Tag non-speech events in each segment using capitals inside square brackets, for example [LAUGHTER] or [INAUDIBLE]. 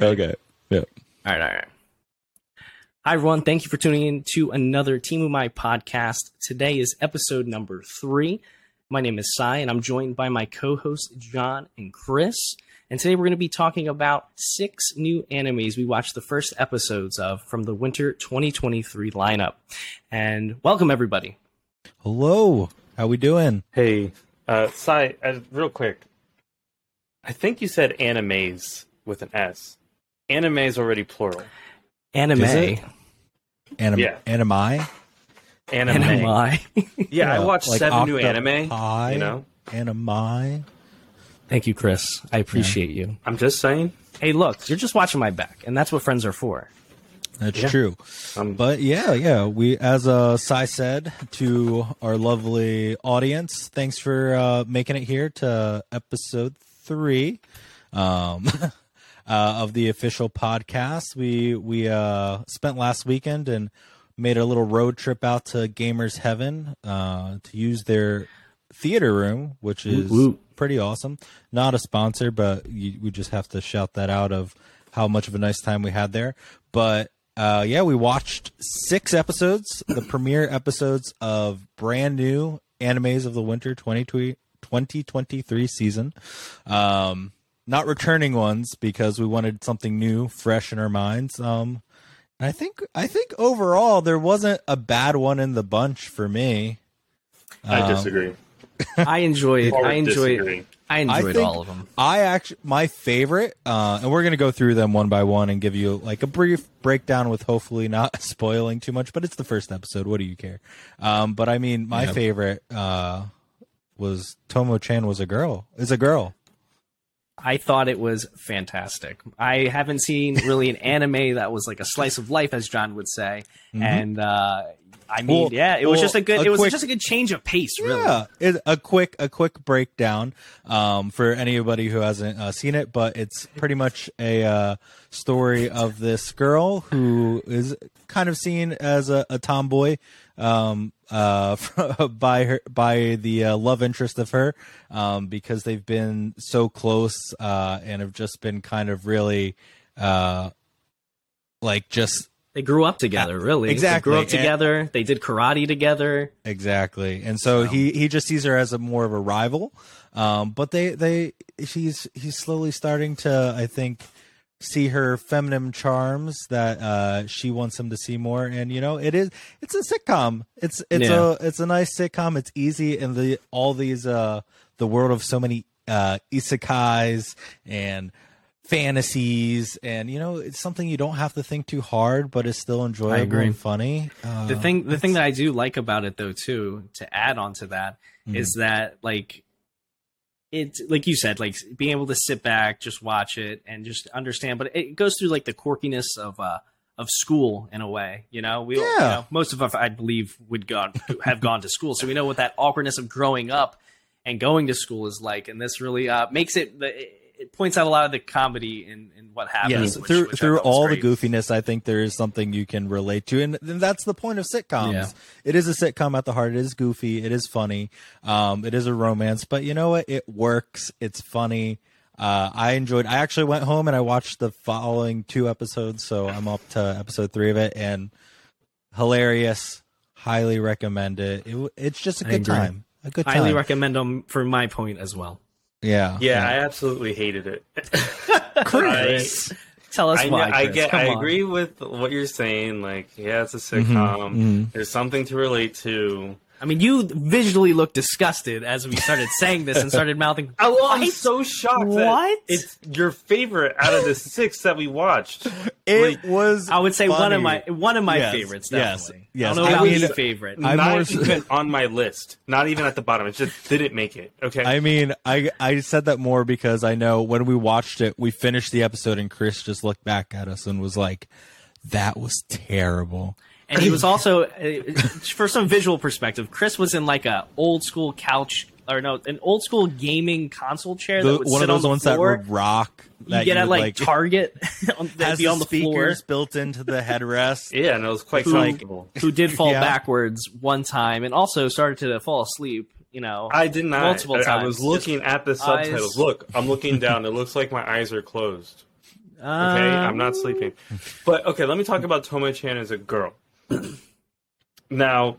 Okay. Yeah. All right, all right. Hi, everyone. Thank you for tuning in to another Team of My podcast. Today is episode number three. My name is Sai, and I'm joined by my co hosts, John and Chris. And today we're going to be talking about six new animes we watched the first episodes of from the winter 2023 lineup. And welcome, everybody. Hello. How we doing? Hey, uh, Sai, uh, real quick. I think you said animes with an S. Anime is already plural. Anime. Is it? Anim- Yeah. Animi? Anime. Anime. Yeah, I watched like seven new octopi, anime. You know, Animi? Thank you, Chris. I appreciate you. I'm just saying. Hey, look, you're just watching my back, and that's what friends are for. That's Yeah. true. Um, But yeah, yeah. We, as uh, Sai said to our lovely audience, thanks for uh, making it here to episode three um, [LAUGHS] uh, of the official podcast. We we uh, spent last weekend and made a little road trip out to Gamers Heaven uh, to use their theater room, which is Woot woot. pretty awesome. Not a sponsor, but you, we just have to shout that out of how much of a nice time we had there. But uh, yeah, we watched six episodes, the premiere episodes of brand new animes of the winter 2020 2023 season. Um, not returning ones because we wanted something new, fresh in our minds. Um, I think I think overall there wasn't a bad one in the bunch for me. I Um, disagree. [LAUGHS] I enjoyed. I enjoyed. disagree. I enjoyed think- all of them. I actually my favorite, uh, and we're gonna go through them one by one and give you like a brief breakdown with hopefully not [LAUGHS] spoiling too much. But it's the first episode. What do you care? Um, but I mean, my Yeah. favorite uh, was Tomo Chan was a girl. Is a girl. I thought it was fantastic. I haven't seen really an anime that was like a slice of life, as John would say. And uh, I mean, Well- yeah, it was just a good. a it was quick- just a good change of pace, really. Yeah, it, a quick a quick breakdown um, for anybody who hasn't uh, seen it, but it's pretty much a uh, story of this girl who is kind of seen as a, a tomboy um, uh, [LAUGHS] by her by the uh, love interest of her um, because they've been so close uh, and have just been kind of really uh, like just They grew up together, really. exactly, They grew up and- together. They did karate together. Exactly, and so, So- he he just sees her as a more of a rival. Um, but they they he's he's slowly starting to I think see her feminine charms that uh she wants him to see more. And you know it is it's a sitcom. It's it's Yeah. a it's a nice sitcom. It's easy and the all these uh the world of so many uh isekais and fantasies and you know it's something you don't have to think too hard but it's still enjoyable and funny. Uh, the thing the thing that I do like about it though too to add on to that is Mm-hmm. that like it's like you said like being able to sit back just watch it and just understand but it goes through like the quirkiness of uh of school in a way you know? We all- you know, most of us I believe would go have gone to school so we know what that awkwardness of growing up and going to school is like and this really uh makes it the it points out a lot of the comedy in, in what happens Yes, which- through which through all the goofiness, I think there is something you can relate to, and, and that's the point of sitcoms. Yeah. It is a sitcom at the heart. It is goofy. It is funny. Um, it is a romance, but you know what? It works. It's funny. Uh, I enjoyed. I actually went home and I watched the following two episodes, so I'm up to episode three of it, and hilarious. Highly recommend it. it it's just a good time. A good time. highly recommend them for my point as well yeah. Yeah, I absolutely hated it. [LAUGHS] Chris, tell us I, why. I Chris. get. Come I on. agree with what you're saying. Like, yeah, it's a Mhm, sitcom. mhm. There's something to relate to. I mean, you visually looked disgusted as we started saying this and started mouthing. [LAUGHS] Oh, well, I'm "What?" so shocked. that What? It's your favorite out of the six that we watched. [LAUGHS] It was. I would say one of my one of my Yes, favorites. yes, Definitely. yes. I don't know I about mean- the favorite. I'm not more even on my list. Not even at the bottom. It just didn't make it. Okay. I mean, I I said that more because I know when we watched it, we finished the episode and Chris just looked back at us and was like, "That was terrible." And he was [LAUGHS] also, uh, for some visual perspective, Chris was in like a old school couch or no, an old school gaming console chair The- that would one sit of those on the ones that would rock. you that get at would, like, [LAUGHS] Target, [LAUGHS] on, that'd has be the on the floor. speakers built into the headrest. yeah, and it was quite Who- comfortable. Who did fall Yeah. backwards one time and also started to fall asleep. You know, I did not. Multiple I- I was looking at the Eyes. subtitles. Look, I'm looking down. It looks like my eyes are closed. Okay, I'm not sleeping. But okay, let me talk about Tomo Chan as a girl. [CLEARS THROAT] now,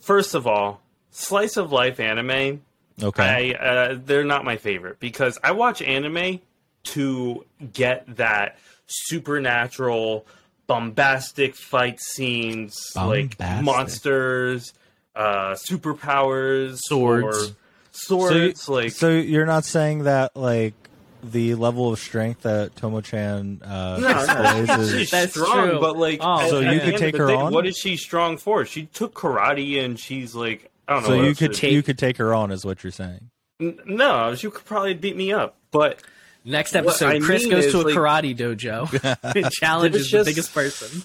first of all, slice of life anime, Okay. I uh, they're not my favorite because I watch anime to get that supernatural, bombastic fight scenes, like monsters, uh, superpowers, Swords. or swords. like so you're not saying that like the level of strength that Tomo-chan uh, No, no, is that's strong, true. but like, Oh, at- So at you the could take her day, on? What is she strong for? She took karate, and she's like, I don't know. so what you else could to- you could take her on is what you're saying. N- no, she could probably beat me up, but Next episode, Chris goes to a like- karate dojo [LAUGHS] and [LAUGHS] challenges There's the biggest person.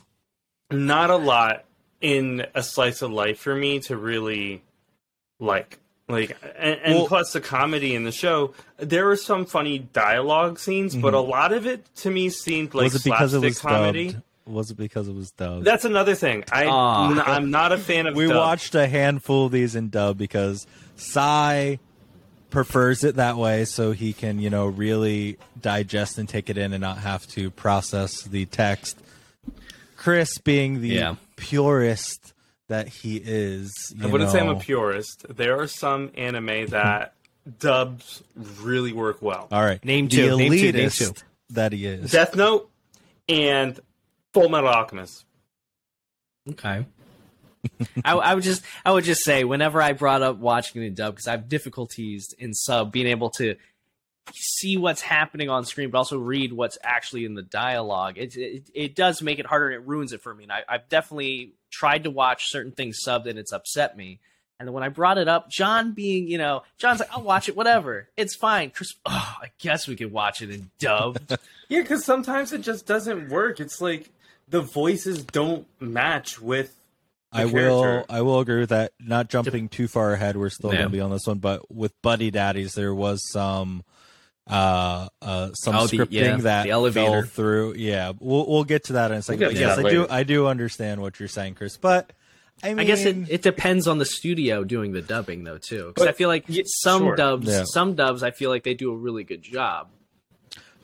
not a lot in a slice of life for me to really like. Like, and, and Well- plus the comedy in the show, there were some funny dialogue scenes, but a lot of it to me seemed like Mm-hmm. was it because it slapstick was comedy. dubbed? Was it because it was dubbed? That's another thing. I Aw. n- I'm not a fan of. we dub. watched a handful of these in dub because Sai prefers it that way so he can, you know, really digest and take it in and not have to process the text. Chris being the Yeah. purist that he is, you I wouldn't say I'm a purist. There are some anime that dubs really work well. All right. Name the two, name two, name two. that he is. Death Note and Full Metal Alchemist. Okay. [LAUGHS] I, I would just I would just say whenever I brought up watching it in dub because I have difficulties in sub being able to see what's happening on screen but also read what's actually in the dialogue it it, it does make it harder and it ruins it for me and I, I've definitely tried to watch certain things subbed and it's upset me and then when I brought it up John being you know John's like I'll watch it whatever it's fine Chris oh I guess we could watch it in dub [LAUGHS] Yeah, because sometimes it just doesn't work. It's like the voices don't match with. the I will. I will agree with that. Not jumping too far ahead, we're still Yeah. gonna be on this one, but with Buddy Daddies there was some uh uh some Oh, the- scripting yeah, that fell through. Yeah. We'll we'll get to that in a second. We'll But get to yes, I do. I do understand what you're saying, Chris. But I mean I guess it, it depends on the studio doing the dubbing though too. Because I feel like yeah, some sure. dubs, Yeah. some dubs, I feel like they do a really good job.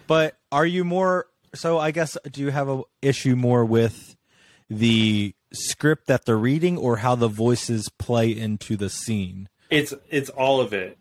But are you more so I guess do you have a issue more with the script that they're reading or how the voices play into the scene? It's it's all of it.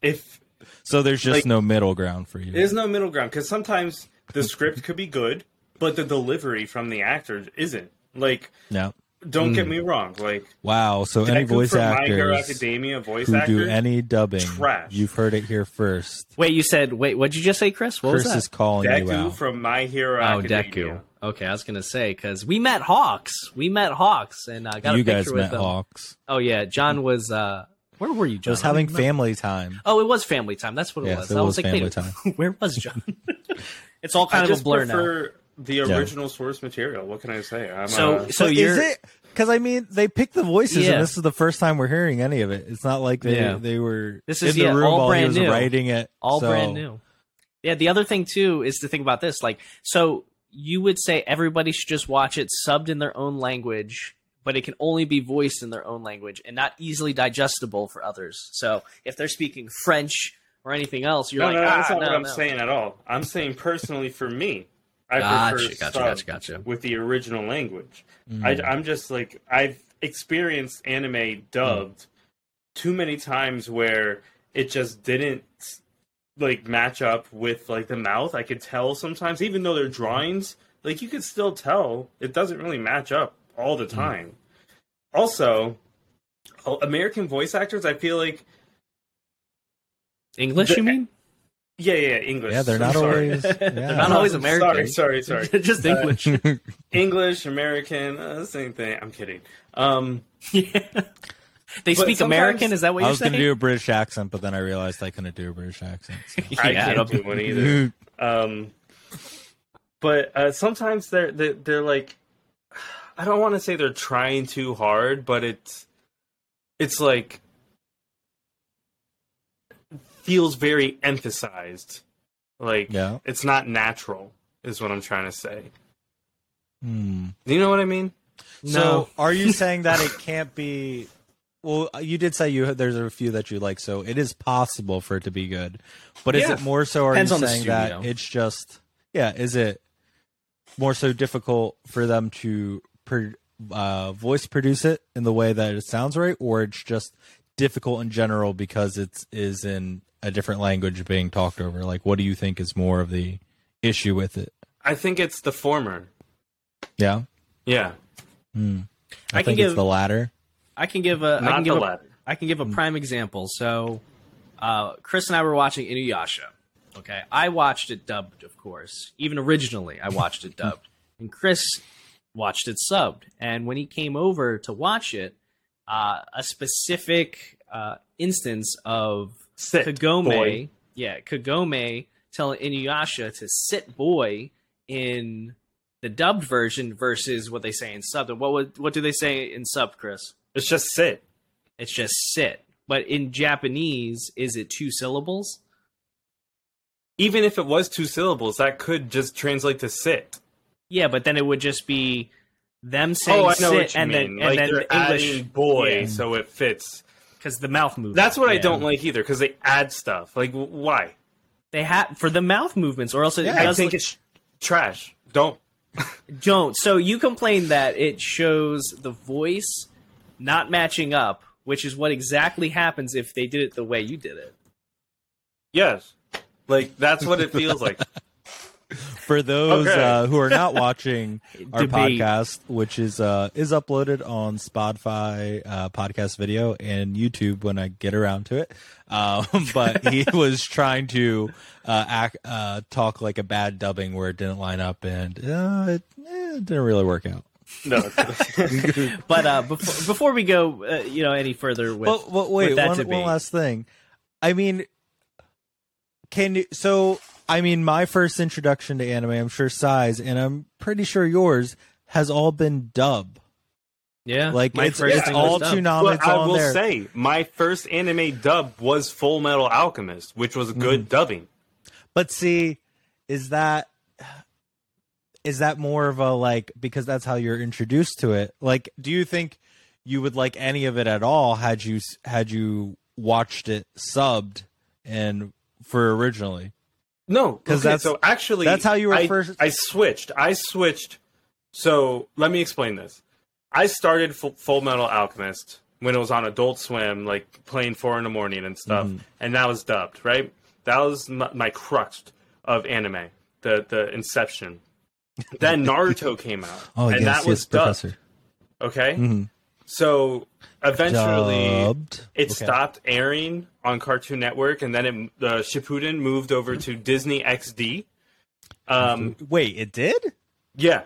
If So there's just Like- no middle ground for you. there's no middle ground, because sometimes the script could be good, but the delivery from the actors isn't. Like, no. don't Mm. get me wrong. Like, Wow. So any voice from My Hero actors Academia voice who actors. do any dubbing, trash. you've heard it here first. Wait, you said wait? What'd you just say, Chris? What Chris was that? is calling you out. from My Hero oh, Academia. Deku. Okay, I was gonna say because we met Hawks. We met Hawks, and I got you a picture guys with met them. Hawks. Oh yeah, John was. uh Where were you, John? Just I don't having even know. family time. Oh, it was family time. That's what it Yes, was. it I was was like, family wait, time. [LAUGHS] where was John? [LAUGHS] it's all kind I of a blur now. prefer the original source material. What can I say? I'm So, uh, so you're is it? Because I mean, they picked the voices, Yeah. and this is the first time we're hearing any of it. It's not like they Yeah. they were This in is, the yeah, room all while he brand was new. writing it. all so- brand new. Yeah, the other thing too is to think about this. Like, so you would say everybody should just watch it subbed in their own language, but it can only be voiced in their own language and not easily digestible for others. So if they're speaking French or anything else, you're no, like, no, ah, that's not no, what I'm no." saying at all. I'm saying personally for me, I Gotcha, prefer gotcha, gotcha, gotcha. with the original language. Mm. I, I'm just like I've experienced anime dubbed too many times where it just didn't like match up with like the mouth. I could tell sometimes, even though they're drawings, like you could still tell it doesn't really match up all the time. Also, uh, American voice actors, I feel like English, The- you mean? yeah, yeah, English. yeah, they're I'm not sorry. always. [LAUGHS] They're not always American. sorry, [LAUGHS] sorry. Sorry. [LAUGHS] Just Uh, English. English, American, uh, same thing. I'm kidding. Um, yeah. They speak American. Is that what I you're was going to do a British accent, but then I realized I couldn't do a British accent. so. I can't don't- do one either. Um, but uh, sometimes they're, they're they're like, I don't want to say they're trying too hard, but it's it's like feels very emphasized. Like Yeah. it's not natural, is what I'm trying to say. Hmm. Do you know what I mean? So, are you [LAUGHS] saying that it can't be Well, you did say you there's a few that you like, so it is possible for it to be good. But is it more so? Are Depends you on the saying that studio. it's just yeah? Is it more so difficult for them to pro, uh, voice produce it in the way that it sounds right, or it's just difficult in general because it's in a different language being talked over? Like, what do you think is more of the issue with it? I think it's the former. Yeah, Yeah, Hmm. I, I can think it's give- the latter. I can give a I not can the a, latter. I can give a prime example. So, uh, Chris and I were watching Inuyasha. Okay, I watched it dubbed, of course. Even originally, I watched it dubbed, [LAUGHS] and Chris watched it subbed. And when he came over to watch it, uh, a specific uh, instance of Sit, Kagome, boy. yeah, Kagome telling Inuyasha to sit boy in the dubbed version versus what they say in sub. What would, what do they say in sub, Chris? It's just sit. It's just sit. But in Japanese, is it two syllables? Even if it was two syllables, that could just translate to sit. Yeah, but then it would just be them oh, saying oh, I know you and mean. then like and then the English boy, Yeah. so it fits. because the mouth movement. That's what I don't like either, because they add stuff. Like, why? They have for the mouth movements, or else it I does think look- it's trash. Don't. [LAUGHS] don't. So you complain that it shows the voice not matching up, which is what exactly happens if they did it the way you did it. Yes. Like that's what it feels like. [LAUGHS] For those Okay. uh, who are not [LAUGHS] watching our Debate. podcast, which is uh, is uploaded on Spotify uh, podcast video and YouTube when I get around to it, um, [LAUGHS] but he [LAUGHS] was trying to uh, act uh, talk like a bad dubbing where it didn't line up, and uh, it, eh, it didn't really work out. No. But uh, before before we go, uh, you know, any further with, But, but wait, with that one, debate, one last thing. I mean, can you? So, I mean, my first introduction to anime, I'm sure Sai's, and I'm pretty sure yours has all been dub. yeah, Like my it's, first it's all was dub. Toonami. Well, I all will there. say my first anime dub was Full Metal Alchemist, which was good Mm-hmm. dubbing. But see, is that is that more of a like because that's how you're introduced to it? Like, do you think you would like any of it at all had you had you watched it subbed and for originally? No, 'Cause okay, that's- so actually that's how you were I, first- I switched. I switched. So let me explain this. I started Full, Full Metal Alchemist when it was on Adult Swim, like playing four in the morning and stuff, Mm-hmm. and that was dubbed. Right, that was my, my crux of anime, the the inception. then [LAUGHS] Naruto came out, Oh and yes, that was yes, dubbed. Professor. Okay, Mhm. So eventually Dubbed. it Okay. stopped airing on Cartoon Network, and then it, the Shippuden moved over to Disney XD. Um, Wait, it did? yeah,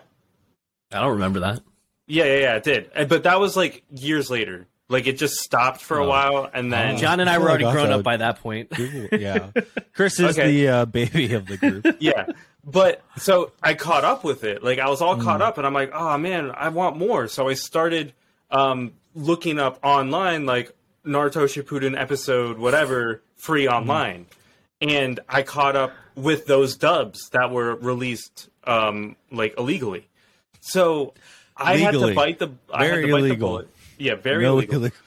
I don't remember that. yeah, yeah, yeah, it did. Uh, But that was like years later. Like it just stopped for a Oh. while, and then Oh. John and I were Oh, already grown up by that point. Google- yeah. [LAUGHS] Chris is Okay. the uh, baby of the group. [LAUGHS] yeah. But so I caught up with it. Like I was all Mm. caught up, and I'm like, oh man, I want more. So I started um, looking up online, like Naruto Shippuden episode whatever free Mm. online, and I caught up with those dubs that were released um, like illegally. So I had to bite the I had Very to bite the illegal. bullet. Yeah, very No, illegal. [LAUGHS]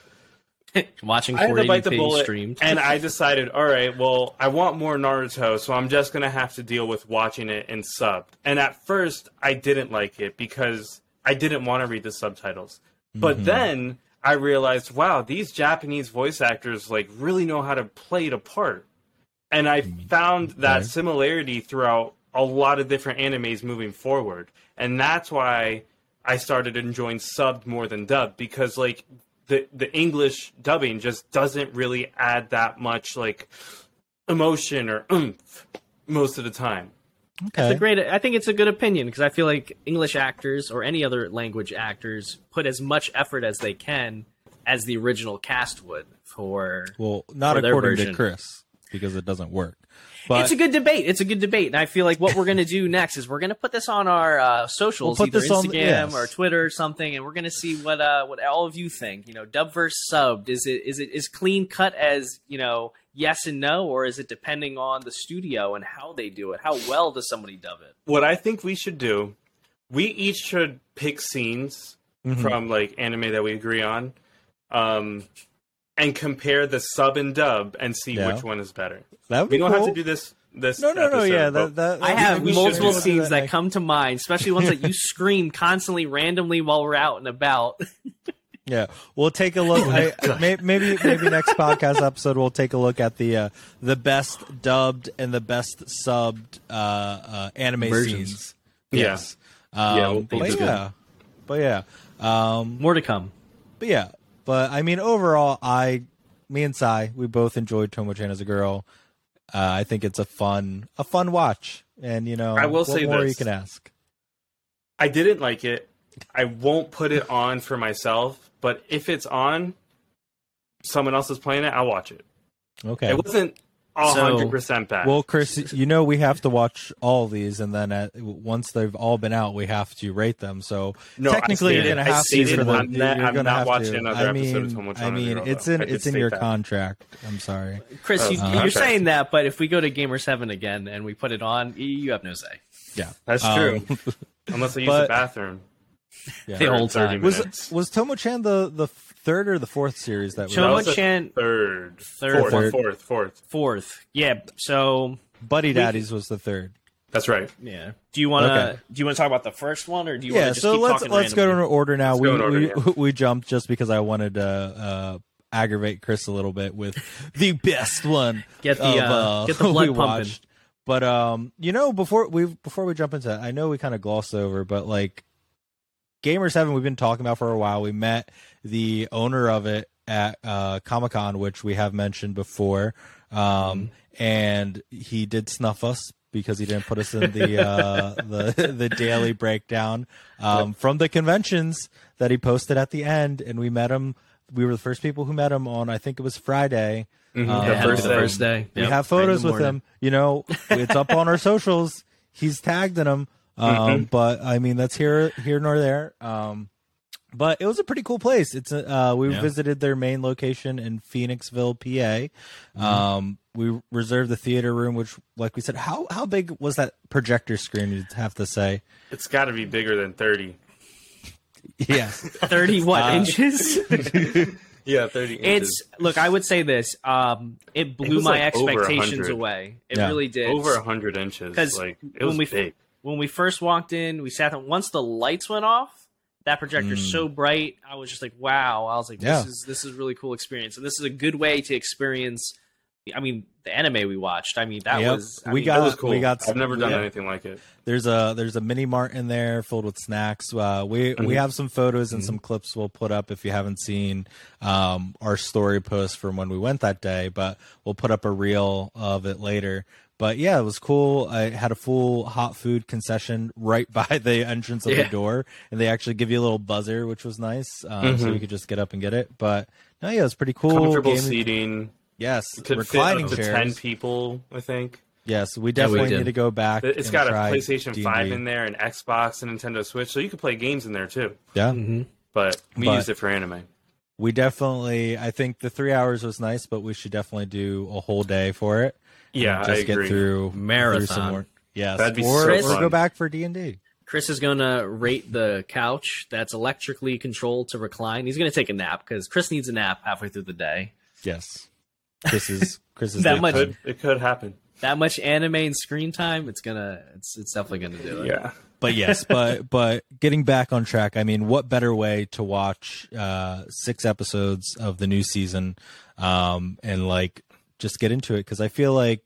Watching I had 480p bite the bullet, streamed. and I [LAUGHS] decided, all right, well, I want more Naruto, so I'm just gonna have to deal with watching it in subbed. And at first, I didn't like it because I didn't want to read the subtitles. But mm-hmm. then I realized, wow, these Japanese voice actors like really know how to play it apart, and I mm-hmm. found that similarity throughout a lot of different animes moving forward, and that's why I started enjoying subbed more than dubbed because like the the English dubbing just doesn't really add that much like emotion or oomph most of the time. It's a great. I think it's a good opinion because I feel like English actors or any other language actors put as much effort as they can as the original cast would for. Well, not For according to. Chris because it doesn't work. But it's a good debate. It's a good debate, and I feel like what we're going to do next is we're going to put this on our uh, socials, We'll put either this on- Instagram yes. or Twitter or something, and we're going to see what uh, what all of you think. You know, dub versus subbed. Is it is it is clean cut as you know yes and no, or is it depending on the studio and how they do it? How well does somebody dub it? What I think we should do, we each should pick scenes Mhm. from like anime that we agree on, um, and compare the sub and dub and see Yeah. which one is better. That would We be don't cool. have to do this. This No, no, no. Yeah, but that, that, I have multiple scenes that next- come to mind, especially ones that you [LAUGHS] scream constantly, randomly while we're out and about. [LAUGHS] Yeah, we'll take a look. [LAUGHS] I, maybe maybe next podcast episode we'll take a look at the uh, the best dubbed and the best subbed uh, uh, anime Versions. scenes. Yeah. Yes. Um, Yeah, we'll but yeah, but yeah, um, More to come. but yeah, but I mean overall, I, me and Sai, we both enjoyed Tomo-chan as a girl. Uh, I think it's a fun a fun watch, and you know, I will what say more this. you can ask. I didn't like it. I won't put it on for myself, but if it's on, someone else is playing it, I'll watch it. Okay. It wasn't hundred percent bad. Well, Chris, you know we have to watch all of these, and then at, once they've all been out, we have to rate them. So No, technically, you're stated- going to I have to. stated For the, I'm not- you're I'm gonna not watching to. another I mean, episode of Tomo-chan I mean, it's in it's in your that. contract. I'm sorry. Chris, you, uh, you're okay. saying that, but if we go to Gamers Heaven again and we put it on, you have no say. Yeah, That's Um, true. [LAUGHS] Unless I use but- the bathroom. yeah. The for whole 30 time. Was was Tomo-chan the the third or the fourth series that we That was the Tomo-chan third, Third. fourth, Third. fourth, fourth. fourth. Yeah, so Buddy Daddies was the third. That's right. yeah. Do you want to Okay. do you want to talk about the first one or do you yeah, want to just so keep let's talking let's go in order now. Let's we go in order, we, yeah. [LAUGHS] we jumped just because I wanted to uh, aggravate Chris a little bit with [LAUGHS] the best one. Get the, of, uh, get the [LAUGHS] blood pumping. watched. But um, you know, before we before we jump into, that, I know we kind of glossed over, but like Gamers Heaven, we've been talking about for a while. We met the owner of it at uh, Comic Con, which we have mentioned before, um, Mm-hmm. and he did snuff us because he didn't put us in the uh, [LAUGHS] the the daily breakdown um, from the conventions that he posted at the end, and we met him. We were the first people who met him on, I think it was Friday. Mhm. Um, Yeah, the first the day. first day. We have photos the with him. You know, it's up on our socials. He's tagged in them. Um, Mm-hmm. But I mean, that's here here nor there. Um, but it was a pretty cool place. It's a, uh, we Yeah. visited their main location in Phoenixville, PA. Mm-hmm. Um, we reserved the theater room, which, like we said, how how big was that projector screen? You'd have to say. It's got to be bigger than thirty. [LAUGHS] Yes. 30 what Uh, inches? [LAUGHS] Yeah, thirty It's look, I would say this. Um, it blew was my like expectations away. It Yeah. really did. over hundred inches. 'Cause Like it when was we- big. When we first walked in, we sat there. Once the lights went off, that projector's Mm. so bright. I was just like, wow. I was like, this Yeah. is this is a really cool experience, and this is a good way to experience. I mean, the anime we watched. I mean, that Yep. was. I We mean, got- was cool. we got I've never done yeah. anything like it. There's a there's a mini mart in there filled with snacks. Uh, we we Mhm. have some photos and some clips we'll put up if you haven't seen um, our story post from when we went that day. But we'll put up a reel of it later. But yeah, it was cool. I had a full hot food concession right [LAUGHS] by the entrance of Yeah. the door, and they actually give you a little buzzer, which was nice. Um, So Mhm. you could just get up and get it. But no, yeah, it was pretty cool. Comfortable Gaming- seating. Yes, Could reclining fit up to chairs. ten people. I think Yes, we Yeah, we definitely need to go back. it's and got a PlayStation D&D. Five in there, an Xbox, and Nintendo Switch, so you could play games in there too. Yeah, Mhm. But we But- used it for anime. we definitely i think the three hours was nice but we should definitely do a whole day for it Yeah, just I agree. get through Marathon. through some more yes That'd be or, so or fun. go back for d&d Chris is gonna rate the couch that's electrically controlled to recline. He's gonna take a nap because Chris needs a nap halfway through the day. yes chris is chris is [LAUGHS] That much- Could, it could happen. That much anime and screen time, it's gonna, it's it's definitely gonna do it. Yeah. but yes [LAUGHS] but but getting back on track i mean what better way to watch uh six episodes of the new season um and like just get into it because i feel like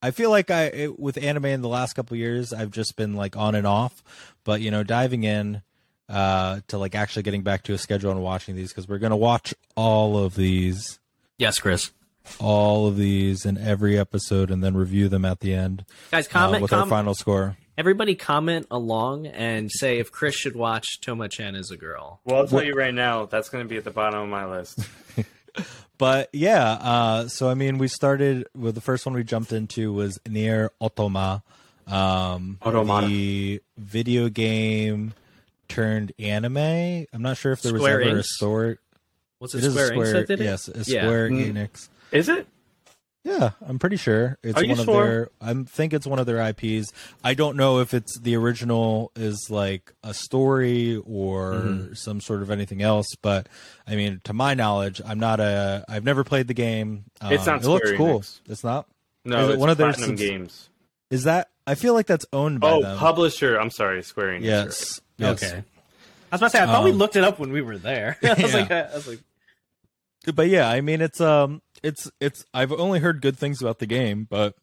I feel like I it, with anime in the last couple of years I've just been like on and off, but you know diving in uh to like actually getting back to a schedule and watching these because we're gonna watch all of these, Yes, Chris. all of these in every episode and then review them at the end Guys, uh, comment, with our final score. everybody comment along and say if Chris should watch Tomo Chan as a girl. Well, I'll tell What- you right now, that's going to be at the bottom of my list. [LAUGHS] But yeah, uh, so I mean, we started with the first one we jumped into was Nier Otoma, um, Automata. the video game turned anime. I'm not sure if there was Square ever a Enix? story. What's It it, is a Square Enix that did it? yes, a Yeah. Square Mm. Enix. Is it? Yeah, I'm pretty sure it's Are you one of sure? their. I think it's one of their IPs. I don't know if it's the original is like a story or Mm-hmm. some sort of anything else. But I mean, to my knowledge, I'm not a. I've never played the game. Um, It's not It looks cool. Enix. It's not. No, Is it it's one of their Platinum subs- games. Is that? I feel like that's owned by Oh, them. publisher. I'm sorry, Square Enix. yes. yes. Okay. I was about to say, I thought we Um, looked it up when we were there. [LAUGHS] I was Yeah. like, I was like, But yeah, I mean, it's um, it's it's. I've only heard good things about the game, but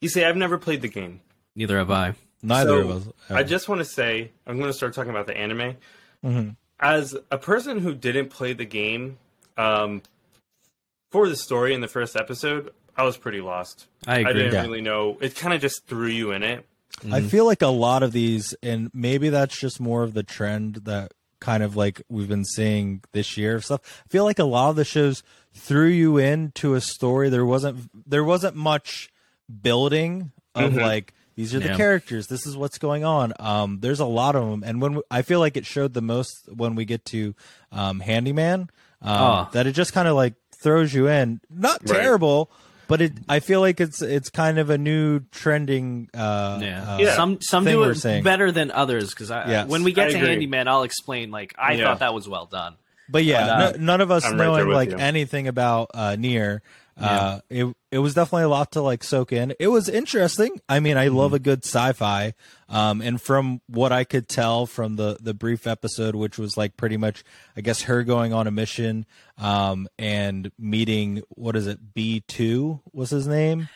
You see, I've never played the game. neither have I. neither So, of us. I just want to say, I'm going to start talking about the anime. Mhm. As a person who didn't play the game, um, for the story in the first episode, I was pretty lost. I I didn't Yeah. really know. It kind of just threw you in it. I feel like a lot of these, and maybe that's just more of the trend that kind of like we've been seeing this year of stuff. I feel like a lot of the shows threw you into a story. There wasn't there wasn't much building of Mhm. like these are the Yeah. characters. This is what's going on. Um, there's a lot of them, and when we, I feel like it showed the most when we get to um, Handyman, um, Oh. that it just kind of like throws you in. Not Right. terrible. But it, I feel like it's it's kind of a new trending. Uh, Yeah. uh, Yeah. Some some thing do we're it better than others because Yes. when we get I to agree. Handyman, I'll explain. Like I Yeah. thought that was well done. But yeah, But, uh, no, none of us I'm knowing with like you. anything about uh, Nier. Uh, it it was definitely a lot to like soak in. It was interesting. I mean, I Mm-hmm. love a good sci-fi. Um, and from what I could tell from the the brief episode, which was like pretty much, I guess, her going on a mission, um, and meeting what is it? B two was his name.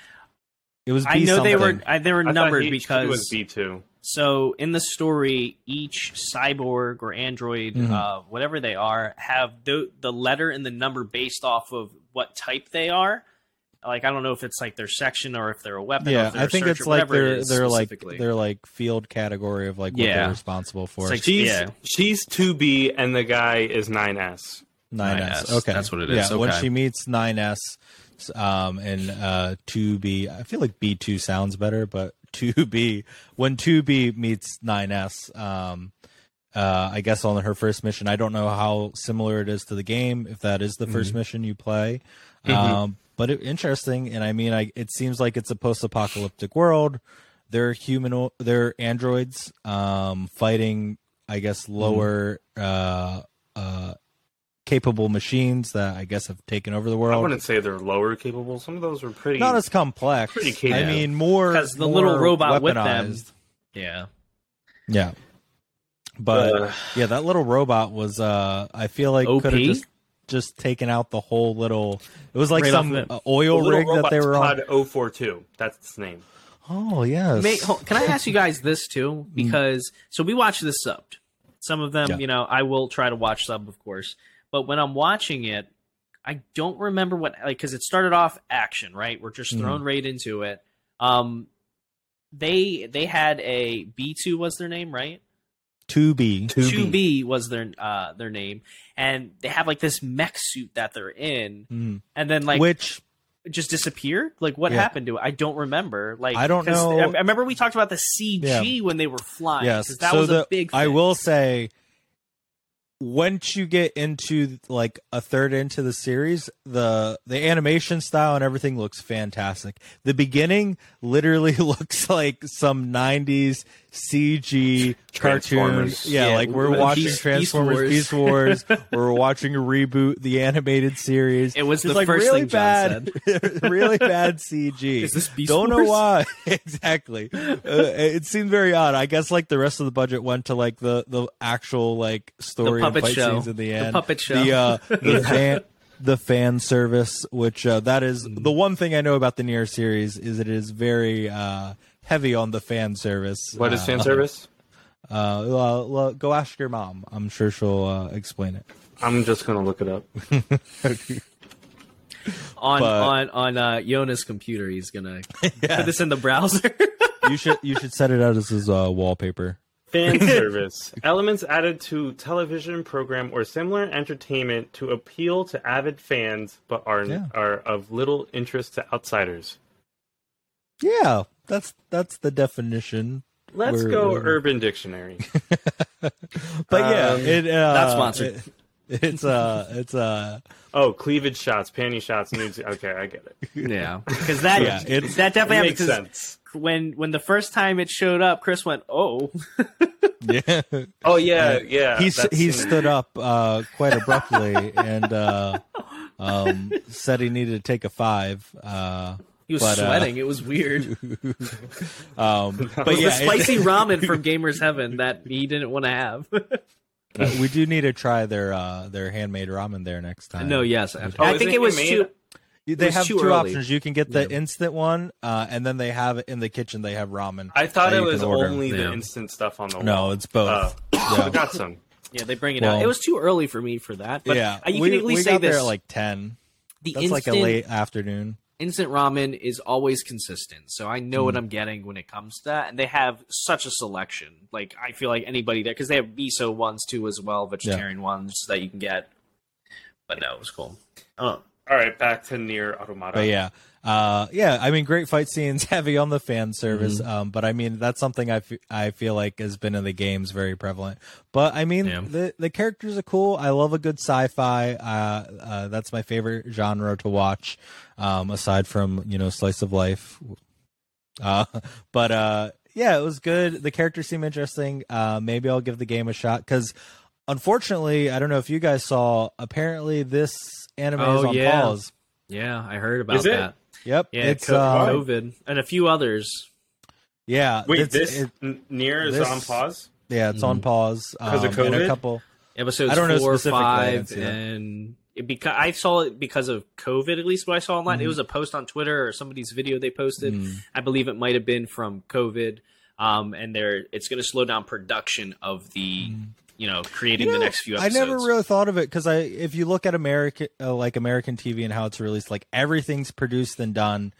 It was. B I know they were. I, they were I numbered he- he because B two. So in the story, each cyborg or android, Mhm. uh, whatever they are, have the the letter and the number based off of what type they are. Like I don't know if it's like their section or if they're a weapon. or Yeah, if they're I a think searcher, it's like whatever it they're is they're like specifically. they're like field category of like what Yeah. they're responsible for. It's like- She's Yeah. she's two B and the guy is nine S. 9S. 9S, Okay, that's what it is, Yeah, when she meets 9S, um, and uh, 2B, I feel like B2 sounds better, but 2B when 2B meets 9S, um, uh, I guess on her first mission. I don't know how similar it is to the game. If that is the 1st Mm-hmm. mission you play, Mhm. um, but it, interesting. And I mean, I it seems like it's a post-apocalyptic world. They're human. They're androids um, fighting. I guess Mm-hmm. lower. Uh, uh, capable machines that I guess have taken over the world. I wouldn't say they're lower capable. Some of those were pretty. Not as complex. Pretty capable. I mean, more more 'Cause the more little robot with them- weaponized. yeah. Yeah, but Uh, yeah, that little robot was. uh I feel like OP? could have just just taken out the whole little. It was like Right some uh, oil the rig that they were on. Pod 042. That's its name. Oh yes. May, hold- can I ask you guys this too? Because so we watch this subbed. Some of them, Yeah. you know, I will try to watch sub, of course. But when I'm watching it, I don't remember what like because it started off action, right? We're just thrown right into it. Um, they they had a B two was their name, right? Two B. Two B was their uh their name, and they have like this mech suit that they're in, Mm. and then like Which just disappeared? Like what Yeah. happened to it? I don't remember. Like I don't know. I I remember we talked about the CG when they were flying. yes, 'cause that so was the, a big. Thing. I will say, once you get into like a third into the series, the the animation style and everything looks fantastic. The beginning literally [LAUGHS] looks like some '90s CG [LAUGHS] cartoon. Yeah, Yeah, like we're Beast- watching Beast Transformers, Wars. Beast Wars. we're watching a reboot, the animated series. It was It's the like first really thing John bad, [LAUGHS] really bad CG. Is this Beast Don't know why exactly. Uh, it seemed very odd. I guess like the rest of the budget went to like the the actual like story The and puppet fight show. scenes in the The puppet show. The uh, [LAUGHS] the fan the fan service, which uh, that is Mm. the one thing I know about the Nier series is it is very uh, heavy on the fan service. What is uh, fan [LAUGHS] service? Uh, well, well, go ask your mom. I'm sure she'll uh, explain it. I'm just gonna look it up. [LAUGHS] on but- on on uh, Yona's computer. He's gonna put this in the browser. you should you should set it out as his uh, wallpaper. Fan [LAUGHS] service. Elements added to television program or similar entertainment to appeal to avid fans but are Yeah. are of little interest to outsiders. Yeah, that's that's the definition. Let's We're- go we're- Urban Dictionary. [LAUGHS] But yeah, Um, it uh, Not sponsored. it- It's uh it's uh Oh, cleavage shots, panty shots, nudes. Okay, I get it. Yeah, [LAUGHS] because that Yeah, it's- that definitely It happened. makes 'cause sense. When when the first time it showed up, Chris went, "Oh, [LAUGHS] yeah. Oh yeah, yeah. he that's- he stood up uh, quite abruptly [LAUGHS] and uh, um, said he needed to take a five. Uh, he was But, uh, sweating. it was weird. [LAUGHS] um, but It was yeah, the spicy ramen from Gamers Heaven that he didn't want to have. we do need to try their uh, their handmade ramen there next time. no, yes, I, Oh, I think it it was made- too. They have two early. options. You can get the Yeah. instant one, uh, and then they have it in the kitchen. They have ramen. I thought it was can order. only the instant stuff on the wall. No, it's both. Oh, Yeah. [COUGHS] I got some. Yeah, they bring it Well- out. It was too early for me for that. But yeah, uh, you we, can at least we say got this: there at like ten. the That's instant like a late afternoon. instant ramen is always consistent. So I know Mm. what I'm getting when it comes to that. And they have such a selection. Like I feel like anybody there because they have miso ones too as well, vegetarian ones that you can get. But no, it was cool. Oh, All right, back to Nier Automata. But yeah, uh, yeah. I mean, great fight scenes, [LAUGHS] heavy on the fan service. Mm-hmm. Um, but I mean, that's something I, f- I feel like has been in the games very prevalent. But I mean, Yeah. the the characters are cool. I love a good sci-fi. Uh, uh, that's my favorite genre to watch. Um, aside from you know slice of life. Uh, [LAUGHS] but uh, yeah, it was good. The characters seem interesting. Uh, maybe I'll give the game a shot because. Unfortunately, I don't know if you guys saw. Apparently, this anime is Oh, on yeah. pause. yeah, I heard about Is it? that. Yep, Yeah, it's co- uh, COVID and a few others. yeah. Wait, it's- this it- Nier is this- on pause. yeah, it's on pause 'Cause of um, and COVID? a couple. Episodes I don't know four, specifically, five, see that. and it because I saw it because of COVID. At least what I saw online, Mm-hmm. it was a post on Twitter or somebody's video they posted. Mm. I believe it might have been from COVID. Um, and they're it's going to slow down production of the you know creating You know, the next few I never really thought of it because I, if you look at American, uh, like American TV and how it's released, like everything's produced and done,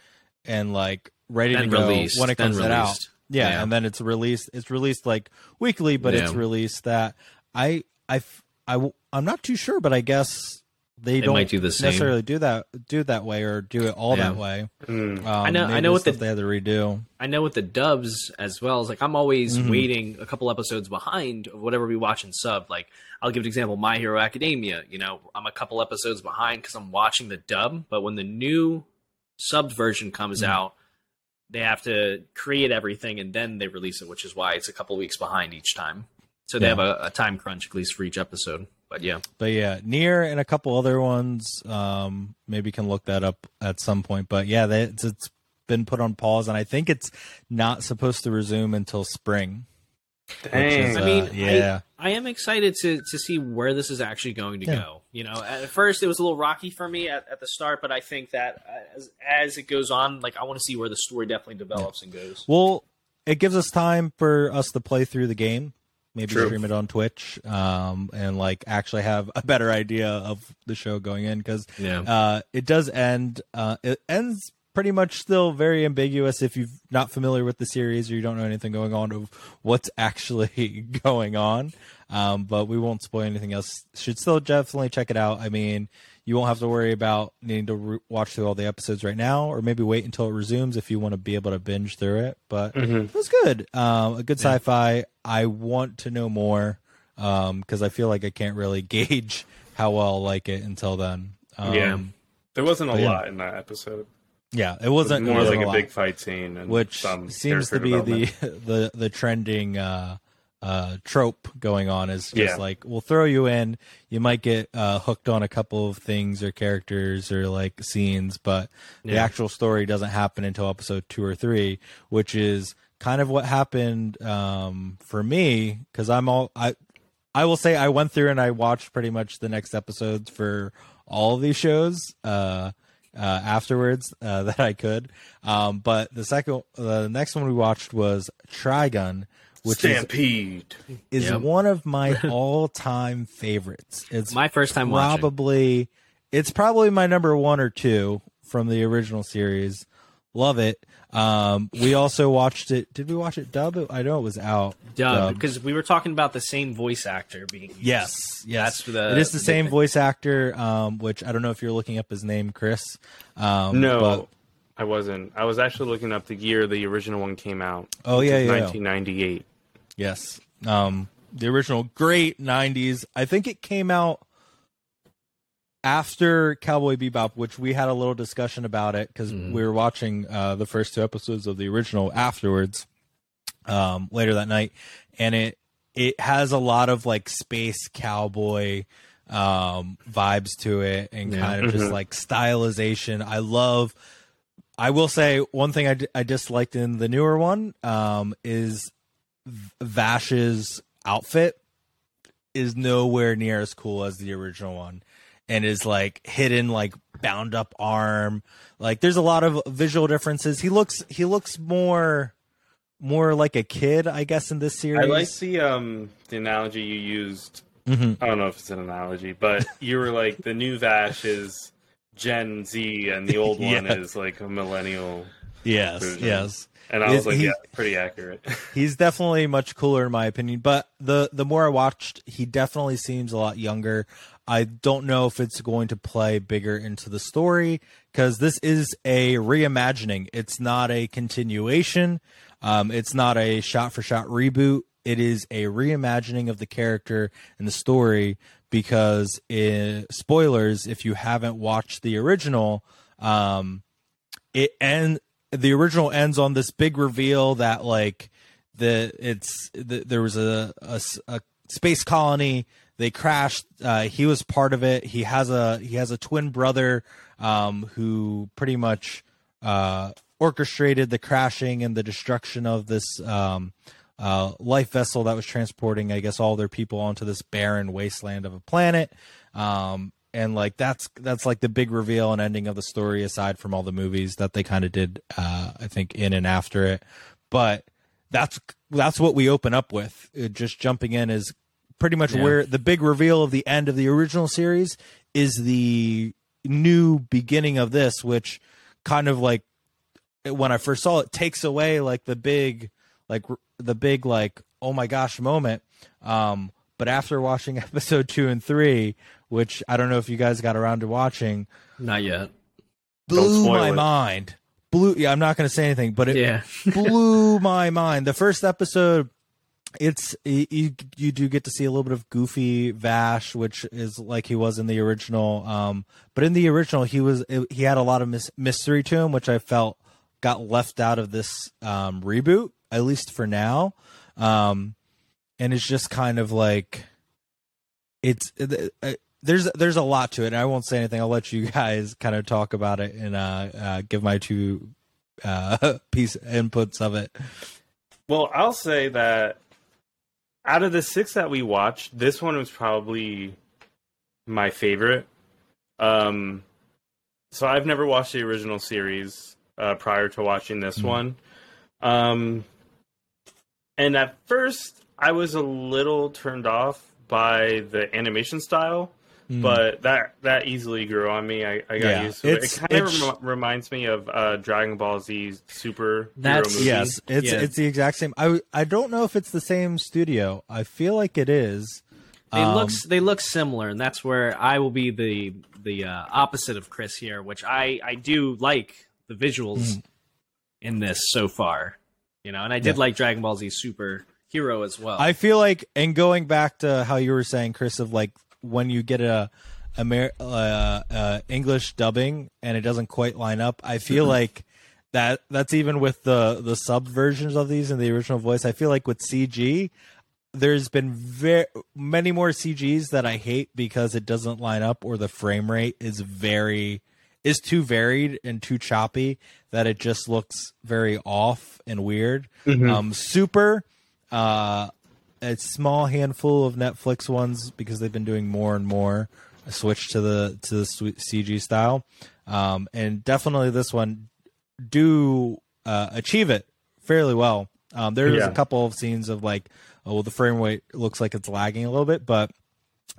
and like ready Then to go released, when it comes out. Yeah, Yeah. and then it's released. It's released like weekly, but it's released that I I I I'm not too sure, but I guess they, They don't might do the same. necessarily do that do that way or do it all Yeah. that way. Mm. Um, I know- I know what the- they had to redo. I know with the dubs as well. It's like I'm always Mhm. waiting a couple episodes behind of whatever we watch in sub. Like I'll give an example: My Hero Academia. You know, I'm a couple episodes behind because I'm watching the dub. But when the new subbed version comes Mhm. out, they have to create everything and then they release it, which is why it's a couple weeks behind each time. So they Yeah. have a, a time crunch at least for each episode. But yeah, But yeah, Nier and a couple other ones. Um, maybe can look that up at some point. But yeah, they, it's, it's been put on pause, and I think it's not supposed to resume until spring. Dang. is, I mean, uh, yeah. I, I am excited to to see where this is actually going to Yeah. go. You know, at first it was a little rocky for me at, at the start, but I think that as as it goes on, like I want to see where the story definitely develops and goes. Well, it gives us time for us to play through the game. Maybe True. stream it on Twitch, um, and like actually have a better idea of the show going in because Yeah, uh, it does end. Uh, it ends pretty much still very ambiguous if you're not familiar with the series or you don't know anything going on of what's [LAUGHS] actually going on. Um, but we won't spoil anything else. Should still definitely check it out. I mean, you won't have to worry about needing to re- watch through all the episodes right now, or maybe wait until it resumes if you want to be able to binge through it. But Mhm. it was good. Um, a good sci-fi. I want to know more because I feel like I can't really [LAUGHS] gauge how well I'll like it until then. Um, Yeah. There wasn't a But yeah. lot in that episode. Yeah, it It was wasn't more it wasn't like a lot, big fight scene, and which seems to be the [LAUGHS] the the trending uh, uh, trope going on. Is just Yeah. like we'll throw you in, you might get uh, hooked on a couple of things or characters or like scenes, but the actual story doesn't happen until episode two or three, which is kind of what happened um, for me because I'm all I. I will say I went through and I watched pretty much the next episodes for all of these shows. Uh, uh, afterwards uh, [LAUGHS] that I could. Um, but the second, the next one we watched was Trigun, which is, Stampede. is Yep. one of my [LAUGHS] all-time favorites. It's my first time watching. probably, it's probably my number one or two from the original series. Love it. Um, we also watched it. Did we watch it dub? I know it was out. Dub because we were talking about the same voice actor being used. Yes, yes. That's the- it is the, the same thing. voice actor, um, which I don't know if you're looking up his name, Chris. Um, No, but- I wasn't. I was actually looking up the year the original one came out. Oh, which yeah, is yeah. 1998. Yes. Um, the original great '90s. I think it came out after Cowboy Bebop, which we had a little discussion about it because Mhm. we were watching uh, the first two episodes of the original afterwards um, later that night, and it it has a lot of like space cowboy um, vibes to it, and Yeah. kind of just Mhm. like stylization. I love. I will say one thing I, d- I disliked in the newer one um, is Vash's outfit is nowhere near as cool as the original one and is like hidden like bound up arm like there's a lot of visual differences he looks he looks more more like a kid i guess in this series I like the um the analogy you used. Mhm. I don't know if it's an analogy, but [LAUGHS] you were like the new Vash is Gen Z and the old [LAUGHS] one Yeah. is like a millennial. yes Version. yes And I was like, he- yeah, pretty accurate. [LAUGHS] he's definitely much cooler in my opinion but the the more i watched he definitely seems a lot younger. I don't know if it's going to play bigger into the story because this is a reimagining. It's not a continuation. Um, it's not a shot for shot reboot. It is a reimagining of the character and the story because in spoilers if you haven't watched the original um, it end the original ends on this big reveal that like the it's the, there was a a space colony. They crashed. Uh, he was part of it. He has a he has a twin brother um, who pretty much uh, orchestrated the crashing and the destruction of this um, uh, life vessel that was transporting i guess all their people onto this barren wasteland of a planet. Um, and like that's that's like the big reveal and ending of the story aside from all the movies that they kind of did uh i think in and after it. But that's that's what we open up with. It just jumping in is pretty much Yeah. where the big reveal of the end of the original series is the new beginning of this which kind of like when i first saw it takes away like the big like the big like oh my gosh moment. Um but after watching [LAUGHS] episode 2 and 3 which I don't know if you guys got around to watching, Not yet. Blew my it. mind. Blew yeah, I'm not going to say anything, but it Yeah. [LAUGHS] blew my mind. The first episode it's you, you do get to see a little bit of goofy Vash, which is like he was in the original. Um, but in the original, he was he had a lot of mis- mystery to him, which I felt got left out of this um, reboot, at least for now. Um, and it's just kind of like it's there's there's a lot to it. And I won't say anything. I'll let you guys kind of talk about it and uh, uh, give my two uh, [LAUGHS] piece inputs of it. Well, I'll say that out of the six that we watched, this one was probably my favorite. Um, so I've never watched the original series uh, prior to watching this Mhm. one. Um, and at first, I was a little turned off by the animation style, Mm. but that that easily grew on me. I, I got Yeah, used to it. it's- It kind of rem- reminds me of uh, Dragon Ball Z Super That's- Hero movie. Yes, it's Yeah. it's the exact same. I I don't know if it's the same studio. I feel like it is. They Um, look they look similar, and that's where I will be the the uh, opposite of Chris here, which I I do like the visuals Mhm. in this so far, you know, and I did Yeah. like Dragon Ball Z Super Hero as well. I feel like, and going back to how you were saying, Chris, of like when you get a Amer- uh, uh, English dubbing and it doesn't quite line up, I feel like that that's even with the the sub versions of these in the original voice. I feel like with CG, there's been very many more CGs that I hate because it doesn't line up or the frame rate is very is too varied and too choppy that it just looks very off and weird. Mhm. Um, Super, uh, a small handful of Netflix ones because they've been doing more and more a switch to the to the CG style, um, and definitely this one do uh, achieve it fairly well. Um, there's Yeah. a couple of scenes of like, oh, well, the frame rate looks like it's lagging a little bit, but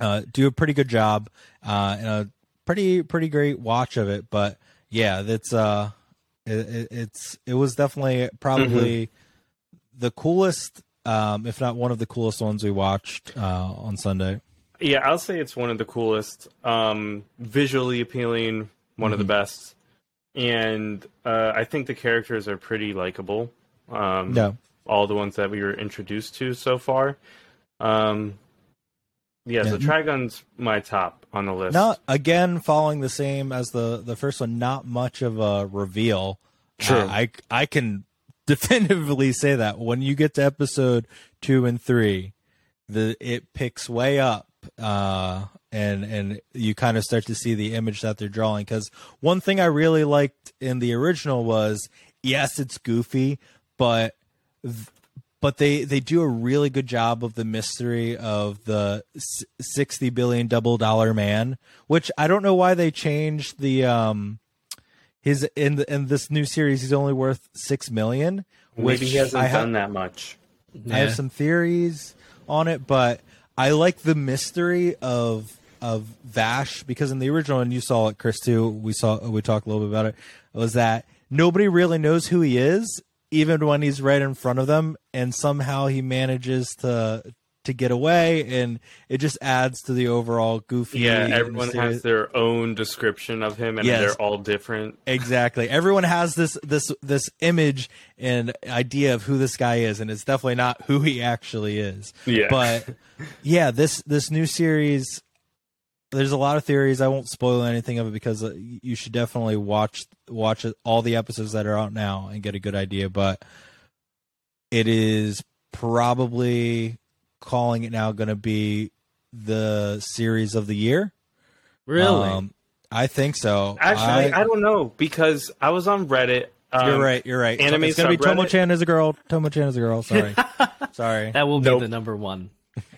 uh, do a pretty good job uh, and a pretty pretty great watch of it. But yeah, that's uh, it, it, it's it was definitely probably the coolest, um, if not one of the coolest ones we watched uh, on Sunday. Yeah, I'll say it's one of the coolest, um, visually appealing, one of the best, and uh, I think the characters are pretty likable. Um, Yeah. all the ones that we were introduced to so far. Um, yeah, so Yeah. Trigun's my top. on the list. Not again following the same as the the first one. Not much of a reveal. True. Uh, I I can [LAUGHS] definitively say that when you get to episode two and three, the it picks way up. Uh, and and you kind of start to see the image that they're drawing. Because one thing I really liked in the original was yes, it's goofy, but but they they do a really good job of the mystery of the s- 60 billion double dollar man which i don't know why they changed the um his in the, in this new series he's only worth 6 million which Maybe he hasn't I, ha- done that much. I have some theories on it but i like the mystery of of vash because in the original and you saw it chris too we saw we talked a little bit about it was that nobody really knows who he is even when he's right in front of them and somehow he manages to to get away and it just adds to the overall goofy Yeah, everyone has their own description of him, and Yes. they're all different. exactly everyone has this this this image and idea of who this guy is and it's definitely not who he actually is Yeah. but yeah this this new series there's a lot of theories i won't spoil anything of it because uh, you should definitely watch watch all the episodes that are out now and get a good idea but it is probably calling it now going to be the series of the year Really? Um, i think so Actually, I- I, don't know because I was on Reddit. Um, you're right. You're right. anime it's gonna be Tomo Chan is a girl. Tomo Chan is a girl. Sorry. [LAUGHS] Sorry. that will be Nope. the number one.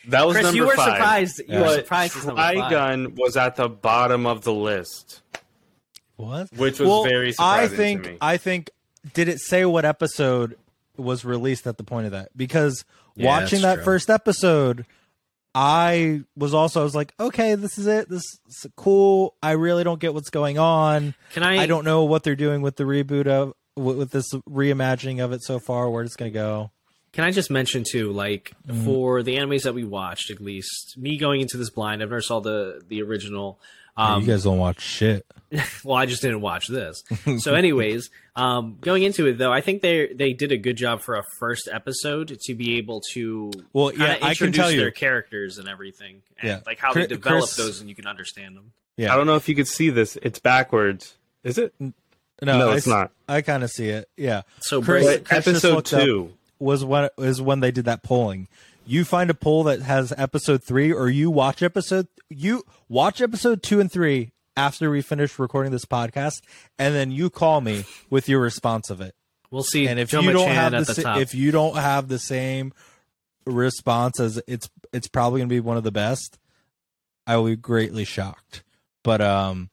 That was Chris, number you were five. surprised. You were surprised. It's number five. Trigun was at the bottom of the list, What? which was Well, very I think. to me. I think. Did it say what episode was released at the point of that? Because Yeah, watching that true. first episode, I was also I was like, okay, this is it. This is cool. I really don't get what's going on. Can I? I don't know what they're doing with the reboot of with, with this reimagining of it so far. Where it's going to go. Can I just mention too, like Mm-hmm. for the animes that we watched, at least me going into this blind, I've never saw the the original. Um, you guys don't watch shit. [LAUGHS] well, I just didn't watch this. [LAUGHS] So, anyways, um, going into it though, I think they they did a good job for a first episode to be able to Well, kinda yeah, I can introduce tell you. their characters and everything, and Yeah. like how Chris- they develop Chris- those, and you can understand them. Yeah. I don't know if you could see this. It's backwards. Is it? No, No, it's s- not. I kind of see it. Yeah. So, Chris- Chris episode looked up- two. was when they did that polling. You find a poll that has episode three, or you watch episode you watch episode two and three after we finish recording this podcast, and then you call me with your response of it. we'll see. And if Joe you don't Chan have the, the if you don't have the same response as it's it's probably gonna be one of the best. I will be greatly shocked. But um,